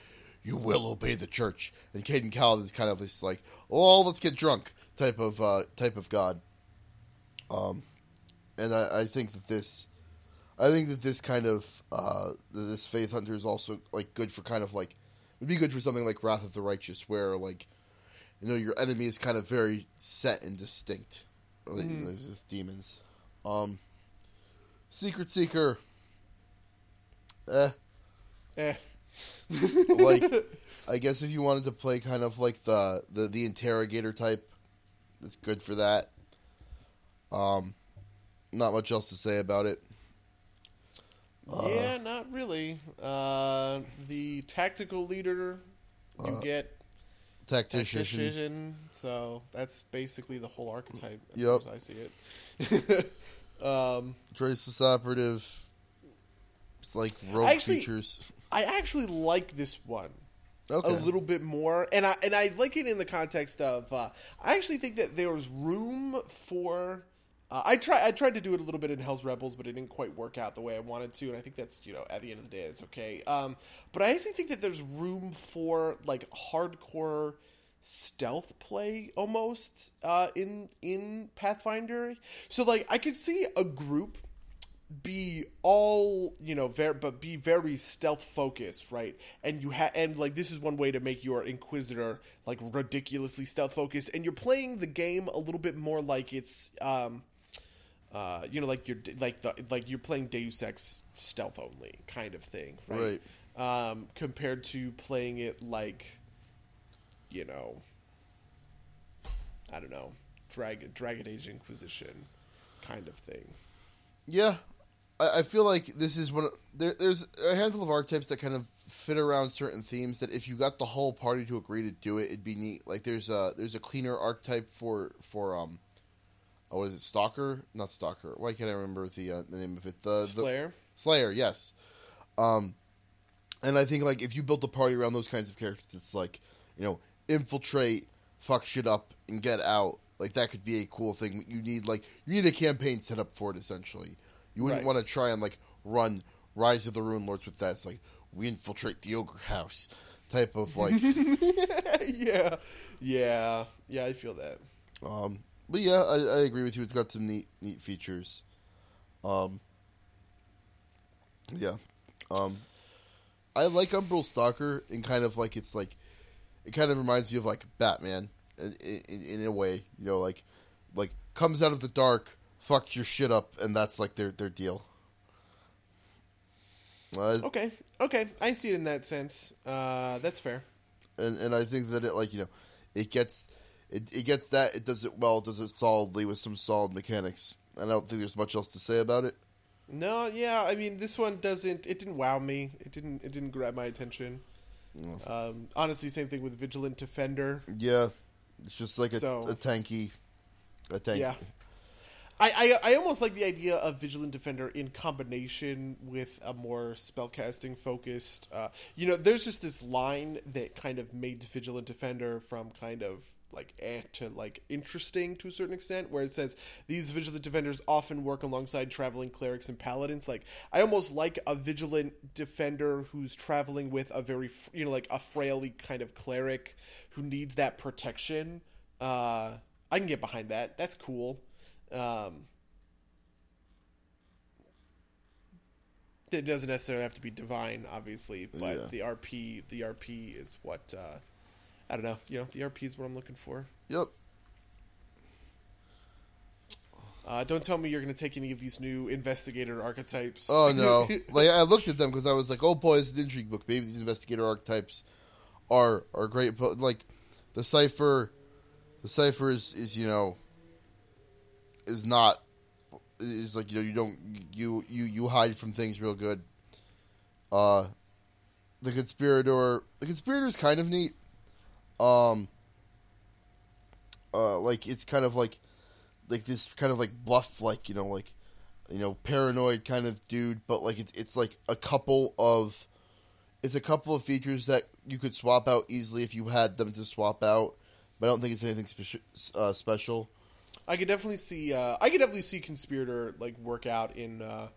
S1: you will obey the church, and Cayden Cailean is kind of this like, oh, let's get drunk type of uh, type of god. Um, and I, I think that this, I think that this kind of uh, this Faith Hunter is also like good for kind of like would be good for something like Wrath of the Righteous, where like you know your enemy is kind of very set and distinct. Like, There's demons. Um, Secret Seeker. Eh,
S2: Eh.
S1: Like I guess if you wanted to play kind of like the the, the interrogator type, it's good for that. Um, not much else to say about it.
S2: yeah, not really. Uh, the tactical leader, you get
S1: Tactician.
S2: tactician, so that's basically the whole archetype as
S1: Yep.
S2: far as I see it. um,
S1: Traceless operative. It's like rogue
S2: Actually-
S1: features.
S2: I actually like this one.
S1: Okay.
S2: a little bit more, and I and I like it in the context of uh, I actually think that there was room for. Uh, I try I tried to do it a little bit in Hell's Rebels, but it didn't quite work out the way I wanted to, and I think that's you know at the end of the day it's okay. Um, but I actually think that there's room for like hardcore stealth play almost uh, in in Pathfinder. So like I could see a group be all you know very but be very stealth focused right? And you have and like this is one way to make your inquisitor like ridiculously stealth focused and you're playing the game a little bit more like it's um uh you know like you're like the like you're playing deus ex stealth only kind of thing right, um compared to playing it like you know i don't know Dragon Dragon Age Inquisition kind of thing.
S1: Yeah, I, I feel like this is one. Of, there, there's a handful of archetypes that kind of fit around certain themes. That if you got the whole party to agree to do it, it'd be neat. Like there's a there's a cleaner archetype for for um, oh, what is it? Stalker? Not Stalker. Why can't I remember the uh, the name of it? The the
S2: Slayer.
S1: Slayer. Yes. Um, and I think like if you built a party around those kinds of characters, it's like you know infiltrate, fuck shit up, and get out. Like that could be a cool thing. You need like you need a campaign set up for it. Essentially, you wouldn't
S2: Right.
S1: want to try and like run Rise of the Runelords with that. It's like we infiltrate the ogre house type of like.
S2: yeah, yeah, yeah. I feel that.
S1: um, but yeah, I, I agree with you. It's got some neat neat features. Um, yeah, um, I like Umbral Stalker and kind of like it's like it kind of reminds me of like Batman in, in, in a way. You know, like like comes out of the dark, fucks your shit up, and that's like their their deal. Uh,
S2: Okay, okay. I see it in that sense. Uh, that's fair.
S1: and and I think that it like you know, it gets it, it gets that it does it well, it does it solidly with some solid mechanics. And I don't think there's much else to say about it.
S2: No, yeah. I mean, this one doesn't. It didn't wow me. It didn't. It didn't grab my attention. Um, honestly, same thing with Vigilant Defender.
S1: Yeah, it's just like a,
S2: So-
S1: a tanky, a tank.
S2: Yeah. I, I I almost like the idea of Vigilant Defender in combination with a more spellcasting focused. Uh, you know, there's just this line that kind of made Vigilant Defender from kind of like eh to like interesting to a certain extent, where it says these Vigilant Defenders often work alongside traveling clerics and paladins. Like I almost like a Vigilant Defender who's traveling with a very you know like a frailly kind of cleric who needs that protection. Uh, I can get behind that. That's cool. Um, it doesn't necessarily have to be divine, obviously, but
S1: Yeah.
S2: the RP, the RP is what uh, I don't know. You know, the RP is what I'm looking for.
S1: Yep.
S2: Uh, don't tell me you're going to take any of these new investigator archetypes.
S1: Oh no! like I looked at them because I was like, "Oh boy, this is an intrigue book. Maybe these investigator archetypes are are great." But like the cipher, the cipher is is you know is not is like you know you don't you you you hide from things real good. Uh, the conspirator, the conspirator is kind of neat. Um, uh, like it's kind of like like this kind of like bluff, like you know, like you know, paranoid kind of dude, but like it's it's like a couple of it's a couple of features that you could swap out easily if you had them to swap out. But I don't think it's anything speci- uh, special.
S2: I could definitely see. Uh, I could definitely see conspirator like work out in. Uh,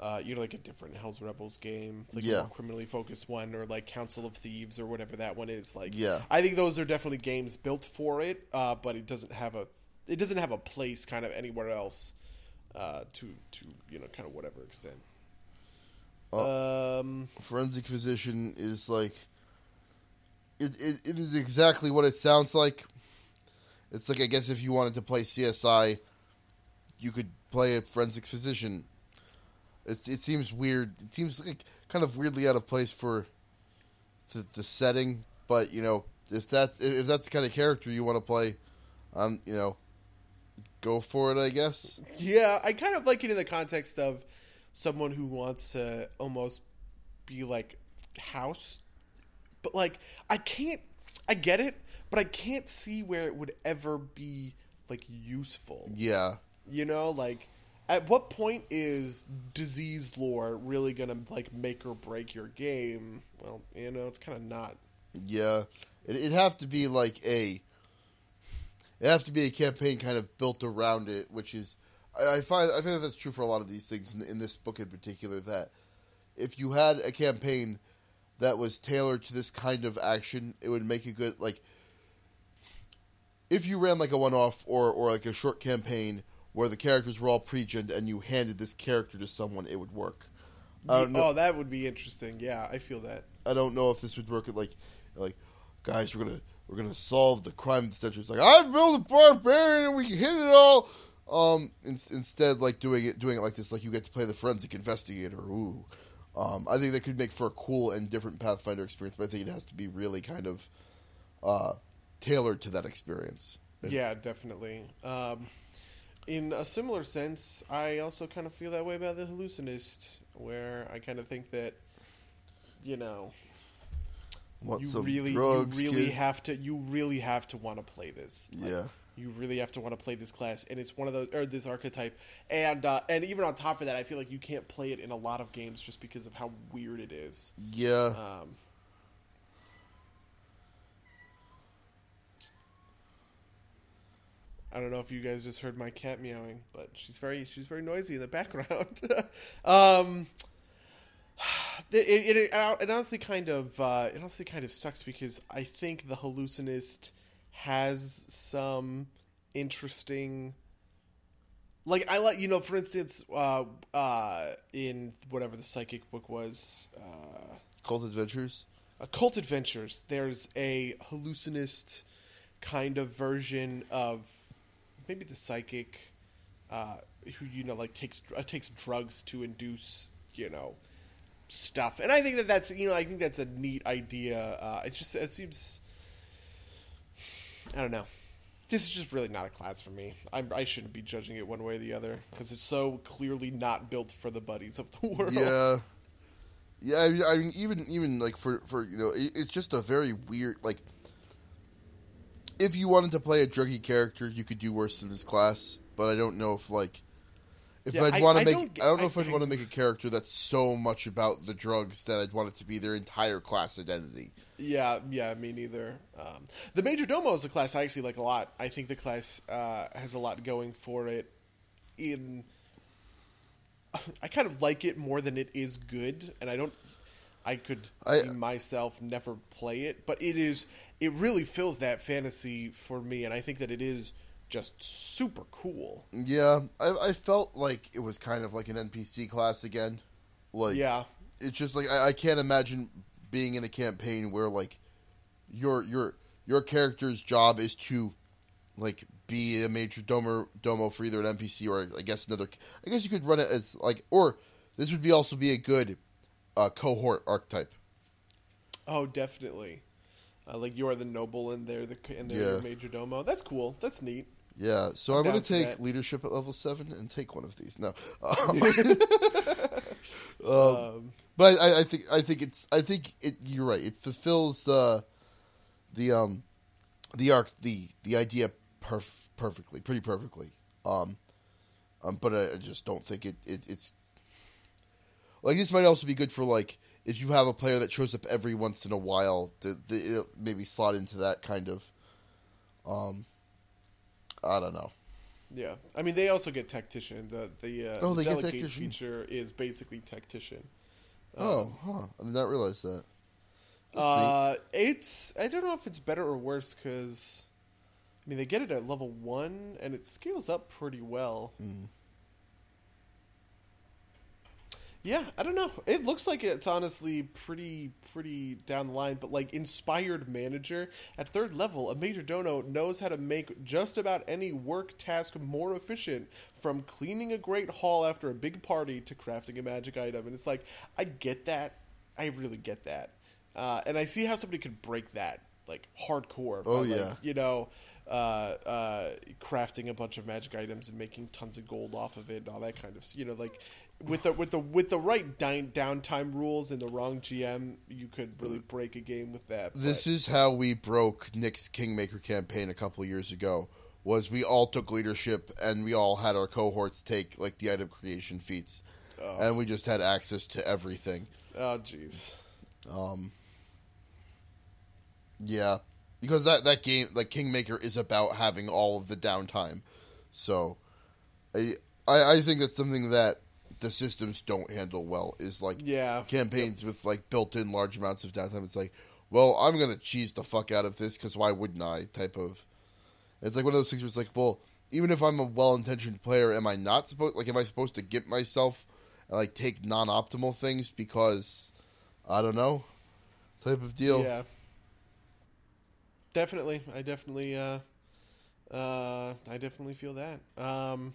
S2: uh, you know, like a different Hell's Rebels game, like
S1: Yeah.
S2: a more criminally focused one, or like Council of Thieves, or whatever that one is. Like,
S1: Yeah.
S2: I think those are definitely games built for it, uh, but it doesn't have a it doesn't have a place kind of anywhere else uh, to to you know kind of whatever extent. um,
S1: Forensic physician is like it, it it is exactly what it sounds like. It's like I guess if you wanted to play CSI, you could play a forensic physician. It's it seems weird. It seems like kind of weirdly out of place for the, the setting, but you know if that's if that's the kind of character you want to play, um, you know, go for it. I guess.
S2: yeah, I kind of like it in the context of someone who wants to almost be like house, but like I can't. I get it, but I can't see where it would ever be like useful.
S1: Yeah.
S2: You know, like at what point is disease lore really gonna like make or break your game? Well, you know, it's kind of not.
S1: Yeah, it, it'd have to be like a. It have to be a campaign kind of built around it, which is I, I find I find that that's true for a lot of these things in, in this book in particular. That if you had a campaign that was tailored to this kind of action, it would make a good like. If you ran like a one-off or or like a short campaign where the characters were all pre-gened and you handed this character to someone, it would work. Don't know.
S2: Oh, that would be interesting. Yeah, I feel that.
S1: I don't know if this would work at like like guys we're gonna we're gonna solve the crime of the century. It's like I build a barbarian and we can hit it all. Um, in, instead, like doing it doing it like this, like you get to play the forensic investigator. Ooh, um, I think that could make for a cool and different Pathfinder experience. But I think it has to be really kind of uh, tailored to that experience.
S2: Yeah, definitely. Um, in a similar sense, I also kind of feel that way about the hallucinist, where I kind of think that, you know, you really,
S1: drugs,
S2: you really
S1: kid?
S2: have to, you really have to want to play this. Like,
S1: Yeah.
S2: you really have to want to play this class, and it's one of those or this archetype, and uh, and even on top of that, I feel like you can't play it in a lot of games just because of how weird it is.
S1: Yeah.
S2: Um, I don't know if you guys just heard my cat meowing, but she's very she's very noisy in the background. um, it, it, it, it honestly kind of uh, it honestly kind of sucks because I think the hallucinist has some interesting like I like you know for instance uh, uh, in whatever the psychic book was uh,
S1: Cult Adventures.
S2: Occult Adventures, there's a hallucinist kind of version of maybe the psychic uh, who you know like takes uh, takes drugs to induce you know stuff, and I think that that's you know I think that's a neat idea. Uh, it just it seems I don't know. This is just really not a class for me. I'm, I shouldn't be judging it one way or the other because it's so clearly not built for the buddies of the world.
S1: Yeah. Yeah, I mean, even even like for for you know, it, it's just a very weird like. If you wanted to play a druggy character, you could do worse in this class, but I don't know if like, if
S2: Yeah,
S1: I'd want to make.
S2: Don't,
S1: I don't know
S2: I-
S1: if I'd want to make a character that's so much about the drugs that I'd want it to be their entire class identity.
S2: Yeah, yeah, me neither. Um, the Major Domo is a class I actually like a lot. I think the class uh, has a lot going for it. In, I kind of like it more than it is good, and I don't. I could
S1: I-
S2: myself never play it, but it is. It really fills that fantasy for me, and I think that it is just super cool.
S1: Yeah, I, I felt like it was kind of like an NPC class again. Like,
S2: Yeah,
S1: it's just like I, I can't imagine being in a campaign where like your your your character's job is to like be a major domo domo for either an NPC or I guess another. I guess you could run it as like or this would be also be a good uh, cohort archetype.
S2: Oh, definitely. Uh, like you are the noble, and they're the and they're
S1: Yeah.
S2: your major domo. That's cool. That's neat.
S1: Yeah, so I'm going to take
S2: that.
S1: leadership at level seven and take one of these. No,
S2: Um,
S1: But I, I, I think I think it's I think it. You're right. It fulfills the the um the arc the the idea perf- perfectly, pretty perfectly. Um, um, but I, I just don't think it, it it's like this might also be good for like if you have a player that shows up every once in a while, the, the it'll maybe slot into that kind of. Um, I don't know.
S2: Yeah, I mean they also get tactician. The the, uh,
S1: Oh,
S2: the delegate feature is basically tactician.
S1: oh, huh. I did not realize that.
S2: Uh, it's I don't know if it's better or worse because I mean they get it at level one and it scales up pretty well.
S1: Mm.
S2: Yeah, I don't know. It looks like it's honestly pretty pretty down the line, but like inspired manager at third level, a major domo knows how to make just about any work task more efficient, from cleaning a great hall after a big party to crafting a magic item. And it's like I get that, I really get that, uh, and I see how somebody could break that like hardcore.
S1: Oh,
S2: like,
S1: yeah.
S2: you know. Uh, uh, crafting a bunch of magic items and making tons of gold off of it and all that kind of you know like with the with the with the right downtime rules and the wrong GM, you could really break a game with that.
S1: This is how we broke Nick's Kingmaker campaign a couple years ago. Was we all took leadership and we all had our cohorts take like the item creation feats, and we just had access to everything.
S2: oh jeez. Um.
S1: Yeah, because that that game like Kingmaker is about having all of the downtime. So, I I, I think that's something that the systems don't handle well. Is like
S2: Yeah.
S1: campaigns with like built-in large amounts of downtime. It's like, well, I'm gonna cheese the fuck out of this because why wouldn't I? Type of. It's like one of those things where it's like, well, even if I'm a well-intentioned player, am I not supposed like am I supposed to get myself and, like take non-optimal things because I don't know type of deal.
S2: Yeah. Definitely, I definitely, uh, uh, I definitely feel that. Um,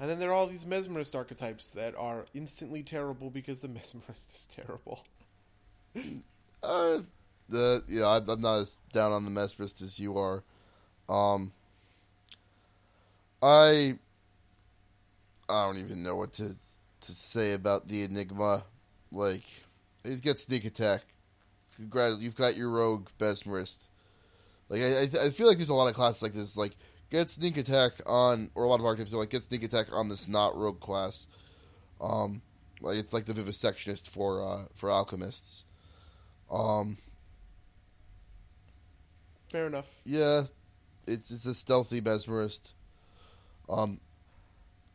S2: and then there are all these mesmerist archetypes that are instantly terrible because the mesmerist is terrible.
S1: Uh, the yeah, I, I'm not as down on the mesmerist as you are. Um, I I don't even know what to to say about the Enigma. Like, it gets sneak attack. Congrats, you've got your rogue mesmerist. Like, I, I I feel like there's a lot of classes like this. Like, get sneak attack on, or a lot of archetypes are like get sneak attack on this not rogue class. Um, like it's like the vivisectionist for uh for alchemists. Um,
S2: Fair enough.
S1: yeah, it's it's a stealthy mesmerist. Um,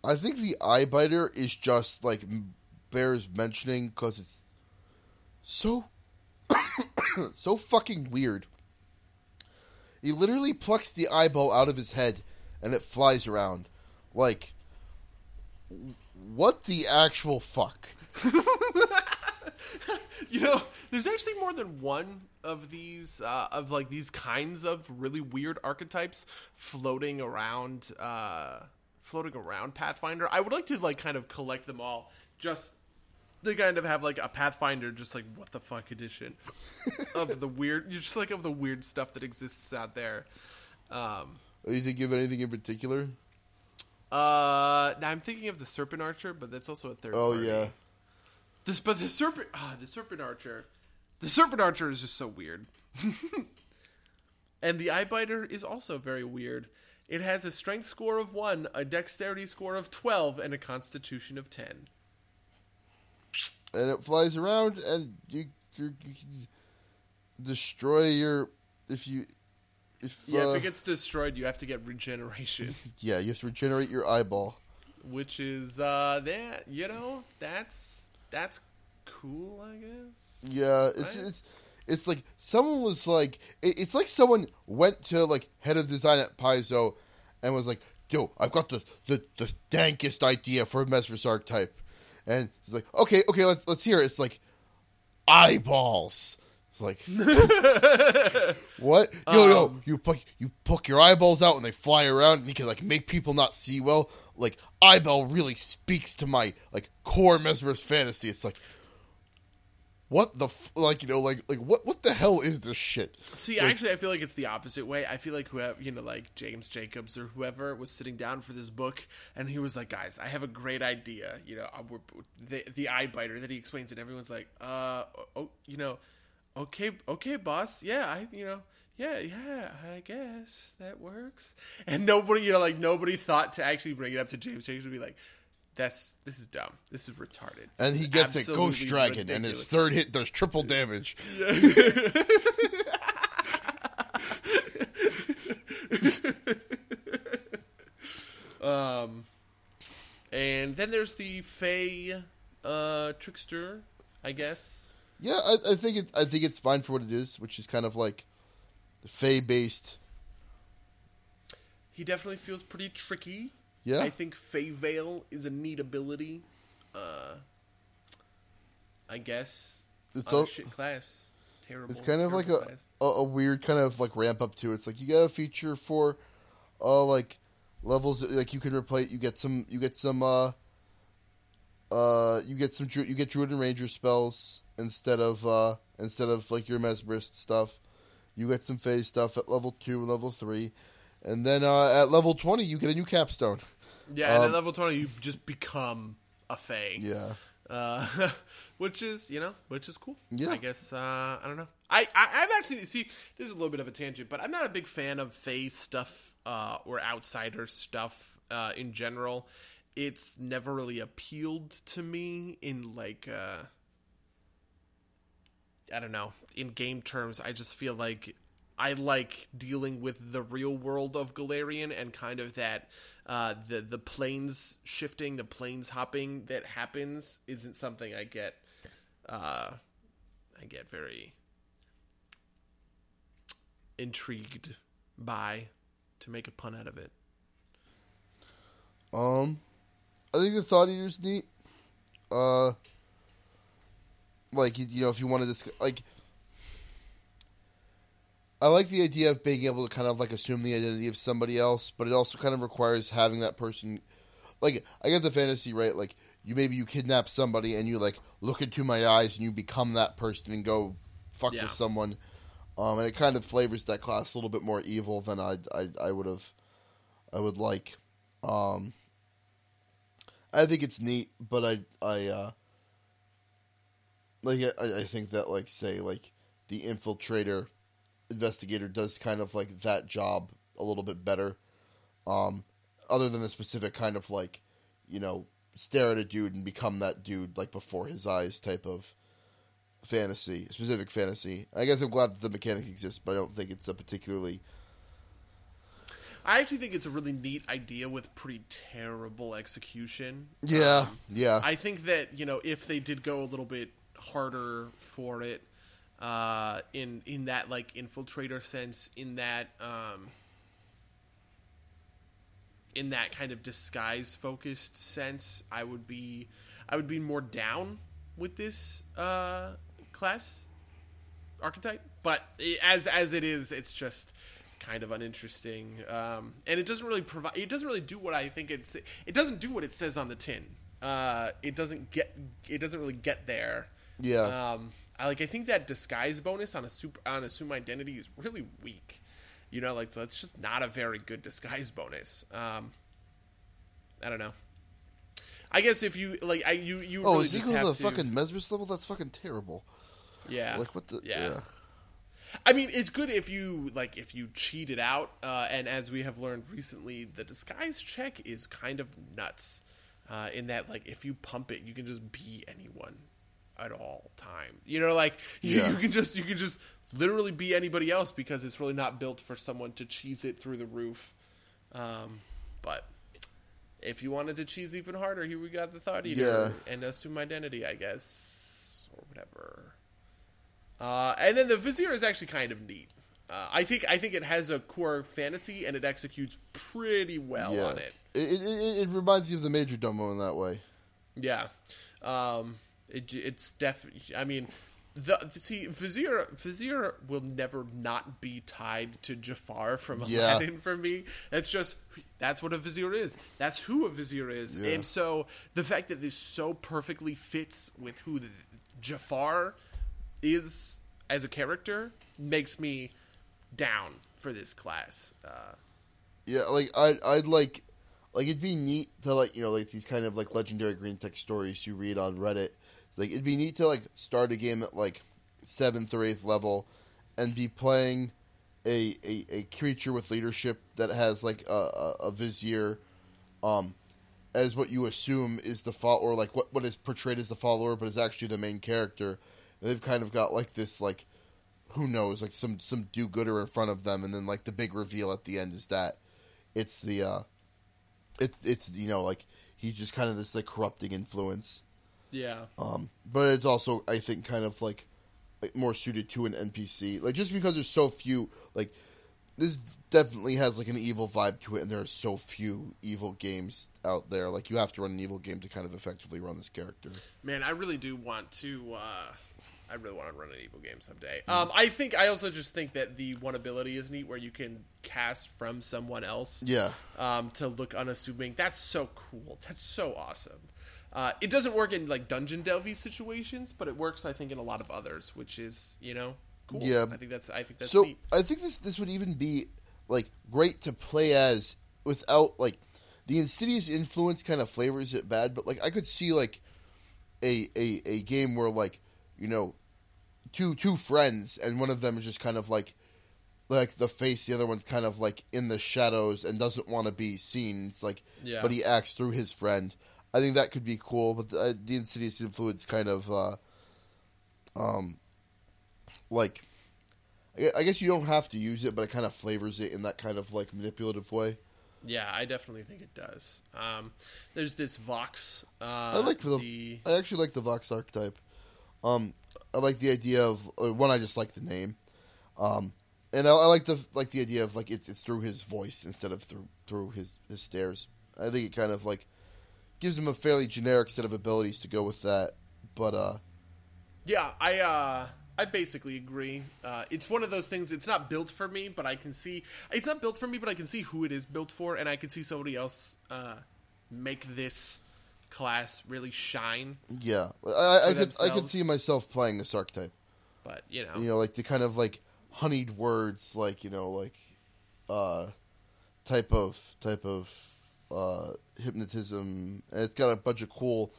S1: I think the eye biter is just like bears mentioning because it's so so fucking weird. He literally plucks the eyeball out of his head and it flies around. Like, what the actual fuck?
S2: You know, there's actually more than one of these uh, of like these kinds of really weird archetypes floating around uh, floating around Pathfinder. I would like to like kind of collect them all just to kind of have like a Pathfinder just like what the fuck edition of the weird you just like of the weird stuff that exists out there. Um
S1: Do you think of anything in particular?
S2: uh now I'm thinking of the Serpent Archer, but that's also a third
S1: Oh
S2: party.
S1: yeah,
S2: This, but the serpent, ah, the serpent archer, the serpent archer is just so weird. and the eye biter is also very weird. It has a strength score of one, a dexterity score of twelve, and a constitution of ten.
S1: And it flies around, and you you, you can destroy your if you if
S2: Yeah,
S1: uh,
S2: if it gets destroyed, you have to get regeneration,
S1: yeah you have to regenerate your eyeball.
S2: which is uh, that you know that's that's cool, I guess.
S1: Yeah, it's
S2: Right?
S1: it's it's like someone was like it, it's like someone went to like head of design at Paizo and was like, "Yo, I've got the the, the dankest idea for a mesmerist archetype," and he's like, "Okay, okay, let's let's hear it." It's like eyeballs. It's like what? Yo, yo,
S2: Um,
S1: you poke you poke your eyeballs out and they fly around and you can like make people not see well. Like eyeball really speaks to my like core mesmerist fantasy. It's like what the f- like you know like like what what the hell is this shit?
S2: See, actually, I feel like it's the opposite way. I feel like whoever, you know, like James Jacobs or whoever was sitting down for this book, and he was like, "Guys, I have a great idea." You know, uh, we're, the the eye biter that he explains, and everyone's like, "Uh, oh, you know, okay, okay, boss, yeah, I, you know." Yeah, yeah, I guess that works. And nobody, you know, like nobody thought to actually bring it up to James. James would be like, "That's this is dumb. This is retarded."
S1: And he gets a ghost dragon and his third hit does triple damage.
S2: Um, and then there's the Fey uh, trickster, I guess.
S1: Yeah, I, I think it I think it's fine for what it is, which is kind of like Fey based.
S2: He definitely feels pretty tricky.
S1: Yeah.
S2: I think Fey Veil is a neat ability. Uh, I guess.
S1: It's al-
S2: shit class. Terrible.
S1: It's kind of like a, a a weird kind of like ramp up to it. It's like you got a feature for uh like levels like you can replace you get some you get some uh uh you get some you get druid and ranger spells instead of uh instead of like your mesmerist stuff. You get some fey stuff at level 2 and level 3. And then uh at level 20 you get a new capstone.
S2: Yeah, and
S1: um,
S2: at level 20, you just become a Fey.
S1: Yeah.
S2: uh, which is you know which is cool.
S1: Yeah.
S2: I guess uh, I don't know. I, I I've actually see this is a little bit of a tangent, but I'm not a big fan of fey stuff uh, or outsider stuff uh, in general. It's never really appealed to me in like uh, I don't know in game terms. I just feel like I like dealing with the real world of Golarion and kind of that uh, the the planes shifting, the planes hopping that happens isn't something I get. Uh, I get very intrigued by, to make a pun out of it.
S1: Um, I think the Thought Eater's neat. Uh, like you know, if you wanted to discuss, like, I like the idea of being able to kind of like assume the identity of somebody else, but it also kind of requires having that person. Like, I get the fantasy right. Like, you maybe you kidnap somebody and you like look into my eyes and you become that person and go fuck
S2: Yeah.
S1: with someone. Um, and it kind of flavors that class a little bit more evil than I I I would have I would like. Um, I think it's neat, but I I uh, like I, I think that like say like the infiltrator investigator does kind of like that job a little bit better. Um, other than the specific kind of like, you know, stare at a dude and become that dude like before his eyes type of fantasy, specific fantasy. I guess I'm glad that the mechanic exists, but I don't think it's a particularly
S2: I actually think it's a really neat idea with pretty terrible execution.
S1: yeah,
S2: Um,
S1: yeah,
S2: I think that you know if they did go a little bit harder for it, uh, in in that like infiltrator sense, in that um, in that kind of disguise focused sense, I would be I would be more down with this uh, class archetype. But as as it is, it's just kind of uninteresting, um, and it doesn't really provide. It doesn't really do what I think it's. It doesn't do what it says on the tin. Uh, it doesn't get. It doesn't really get there.
S1: yeah.
S2: Um, I like. I think that disguise bonus on a super on assume identity is really weak. You know, like that's just not a very good disguise bonus. Um, I don't know. I guess if you like, I you you
S1: oh,
S2: really
S1: is
S2: just have
S1: to the
S2: to,
S1: fucking Mesmer's level? That's fucking terrible.
S2: yeah,
S1: Like what the?
S2: yeah.
S1: yeah.
S2: I mean, it's good if you like if you cheat it out, uh, and as we have learned recently, the disguise check is kind of nuts. Uh, in that, like, if you pump it, you can just be anyone at all time. You know, like you,
S1: Yeah.
S2: you can just you can just literally be anybody else because it's really not built for someone to cheese it through the roof. Um, but if you wanted to cheese even harder, here we got the thought eater
S1: Yeah.
S2: and assume identity, I guess, or whatever. Uh, and then the Vizier is actually kind of neat. Uh, I think I think it has a core fantasy and it executes pretty well
S1: yeah.
S2: on it.
S1: It, it, it, reminds me of the Major Domo in that way.
S2: Yeah, um, it, it's definitely. I mean, the see Vizier Vizier will never not be tied to Jafar from
S1: Yeah.
S2: Aladdin for me. It's just that's what a Vizier is. That's who a Vizier is,
S1: Yeah.
S2: and so the fact that this so perfectly fits with who the, Jafar is as a character makes me down for this class. Uh,
S1: Yeah, like I I'd like like it'd be neat to like you know like these kind of like legendary greentext stories you read on Reddit. Like it'd be neat to like start a game at like seventh or eighth level and be playing a a, a creature with leadership that has like a, a, a vizier um as what you assume is the fo- or like what what is portrayed as the follower but is actually the main character. And they've kind of got like this like who knows like some some do gooder in front of them and then like the big reveal at the end is that it's the uh it's it's you know like he's just kind of this like corrupting influence
S2: yeah,
S1: um but it's also i think kind of like, like more suited to an npc like just because there's so few like this definitely has like an evil vibe to it and there are so few evil games out there like you have to run an evil game to kind of effectively run this character
S2: Man, I really do want to. Uh, I really want to run an evil game someday. Um, I think I also just think that the one ability is neat, where you can cast from someone else.
S1: yeah
S2: Um, to look unassuming. That's so cool. That's so awesome. Uh, it doesn't work in like dungeon delvy situations, but it works, I think, in a lot of others, which is you know cool.
S1: Yeah.
S2: I think that's I think that's
S1: so
S2: neat.
S1: I think this this would even be like great to play as without like the insidious influence kind of flavors it bad, but like I could see like a a, a game where like you know two two friends and one of them is just kind of like like the face, the other one's kind of like in the shadows and doesn't want to be seen. It's like,
S2: Yeah.
S1: but he acts through his friend. I think that could be cool, but the, uh, the insidious influence kind of, uh, um, like, I guess you don't have to use it, but it kind of flavors it in that kind of like manipulative way.
S2: Yeah, I definitely think it does. Um, there's this Vox. Uh,
S1: I like the,
S2: the
S1: I actually like the Vox archetype. Um, I like the idea of uh, one. I just like the name, um, and I, I like the like the idea of like it's it's through his voice instead of through through his his stares. I think it kind of like gives him a fairly generic set of abilities to go with that. But uh,
S2: Yeah, I uh I basically agree. Uh, it's one of those things. It's not built for me, but I can see it's not built for me, but I can see who it is built for, and I can see somebody else uh, make this class really shine.
S1: yeah, I, I, could I could see myself playing this archetype.
S2: But you know,
S1: You know, like the kind of like honeyed words, like you know, like uh, type of type of uh, hypnotism, and it's got a bunch of cool.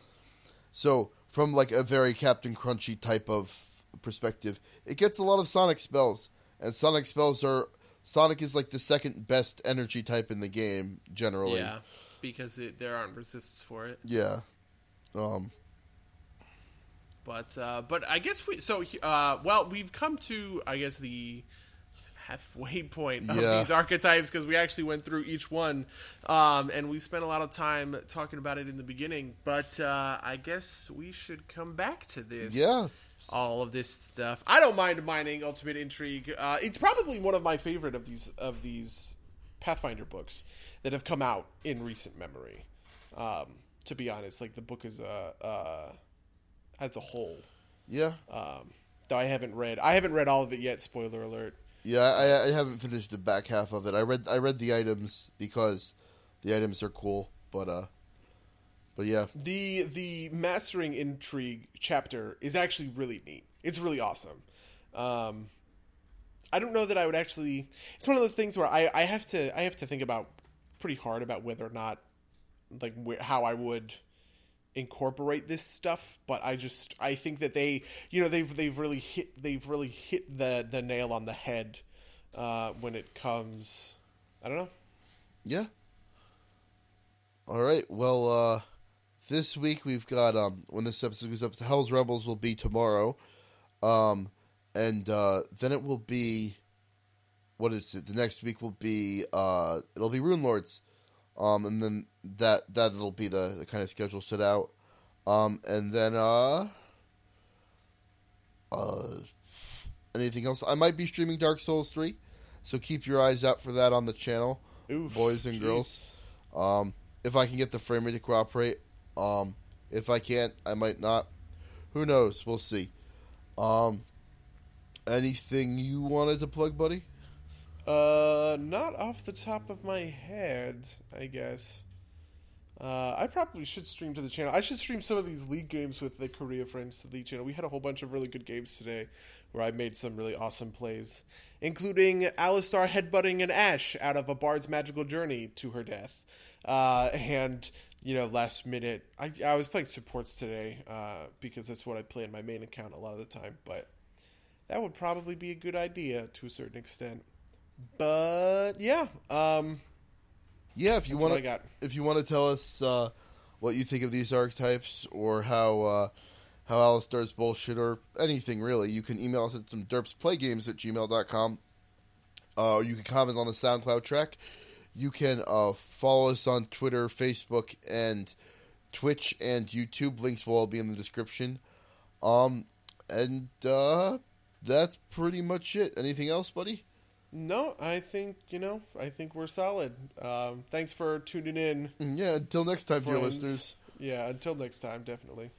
S1: So from like a very Captain Crunchy type of perspective, it gets a lot of Sonic spells, and Sonic spells are Sonic is like the second best energy type in the game generally.
S2: Yeah, because it, there aren't resists for it.
S1: Yeah. Um.
S2: But uh, but I guess we so uh, well we've come to I guess the halfway point of
S1: Yeah.
S2: these archetypes because we actually went through each one um, and we spent a lot of time talking about it in the beginning. But uh, I guess we should come back to this.
S1: Yeah.
S2: all of this stuff. I don't mind mining Ultimate Intrigue. Uh, it's probably one of my favorite of these of these Pathfinder books that have come out in recent memory. Um, to be honest, like the book is a uh, as a whole.
S1: Yeah.
S2: Um, though I haven't read, I haven't read all of it yet. Spoiler alert.
S1: Yeah, I, I haven't finished the back half of it. I read I read the items because the items are cool, but uh, but yeah,
S2: The the mastering intrigue chapter is actually really neat. It's really awesome. Um, I don't know that I would actually. It's one of those things where I, I have to I have to think about pretty hard about whether or not like how I would incorporate this stuff. But I just I think that they you know they've they've really hit they've really hit the the nail on the head uh, when it comes. I don't know.
S1: yeah. All right. Well, uh, this week we've got um when this episode goes up, the Hell's Rebels will be tomorrow, um, and uh, then it will be. What is it? The next week will be uh, it'll be Runelords, um, and then that that'll be the, the kind of schedule set out, um, and then uh, uh, anything else? I might be streaming Dark Souls three, so keep your eyes out for that on the channel,
S2: Oof,
S1: boys and
S2: jeez.
S1: girls. Um, if I can get the frame rate to cooperate, um, if I can't, I might not. Who knows? We'll see. Um, anything you wanted to plug, buddy?
S2: Uh, not off the top of my head, I guess. Uh, I probably should stream to the channel. I should stream some of these league games with the Korea friends to the channel. We had a whole bunch of really good games today, where I made some really awesome plays, including Alistar headbutting an Ashe out of a Bard's magical journey to her death, uh, and you know, last minute. I I was playing supports today uh, because that's what I play in my main account a lot of the time, but that would probably be a good idea to a certain extent. But yeah, um,
S1: Yeah, if you want to, if you want to tell us uh, what you think of these archetypes or how uh, how Alistar's bullshit or anything really, you can email us at some derpsplaygames at gmail.com. Uh, or you can comment on the SoundCloud track. You can uh, follow us on Twitter, Facebook, and Twitch and YouTube. Links will all be in the description. Um, and uh, that's pretty much it. Anything else, buddy?
S2: No, I think you know, I think we're solid. Um, thanks for tuning in.
S1: Yeah. Until next time, dear listeners.
S2: Yeah, until next time, definitely.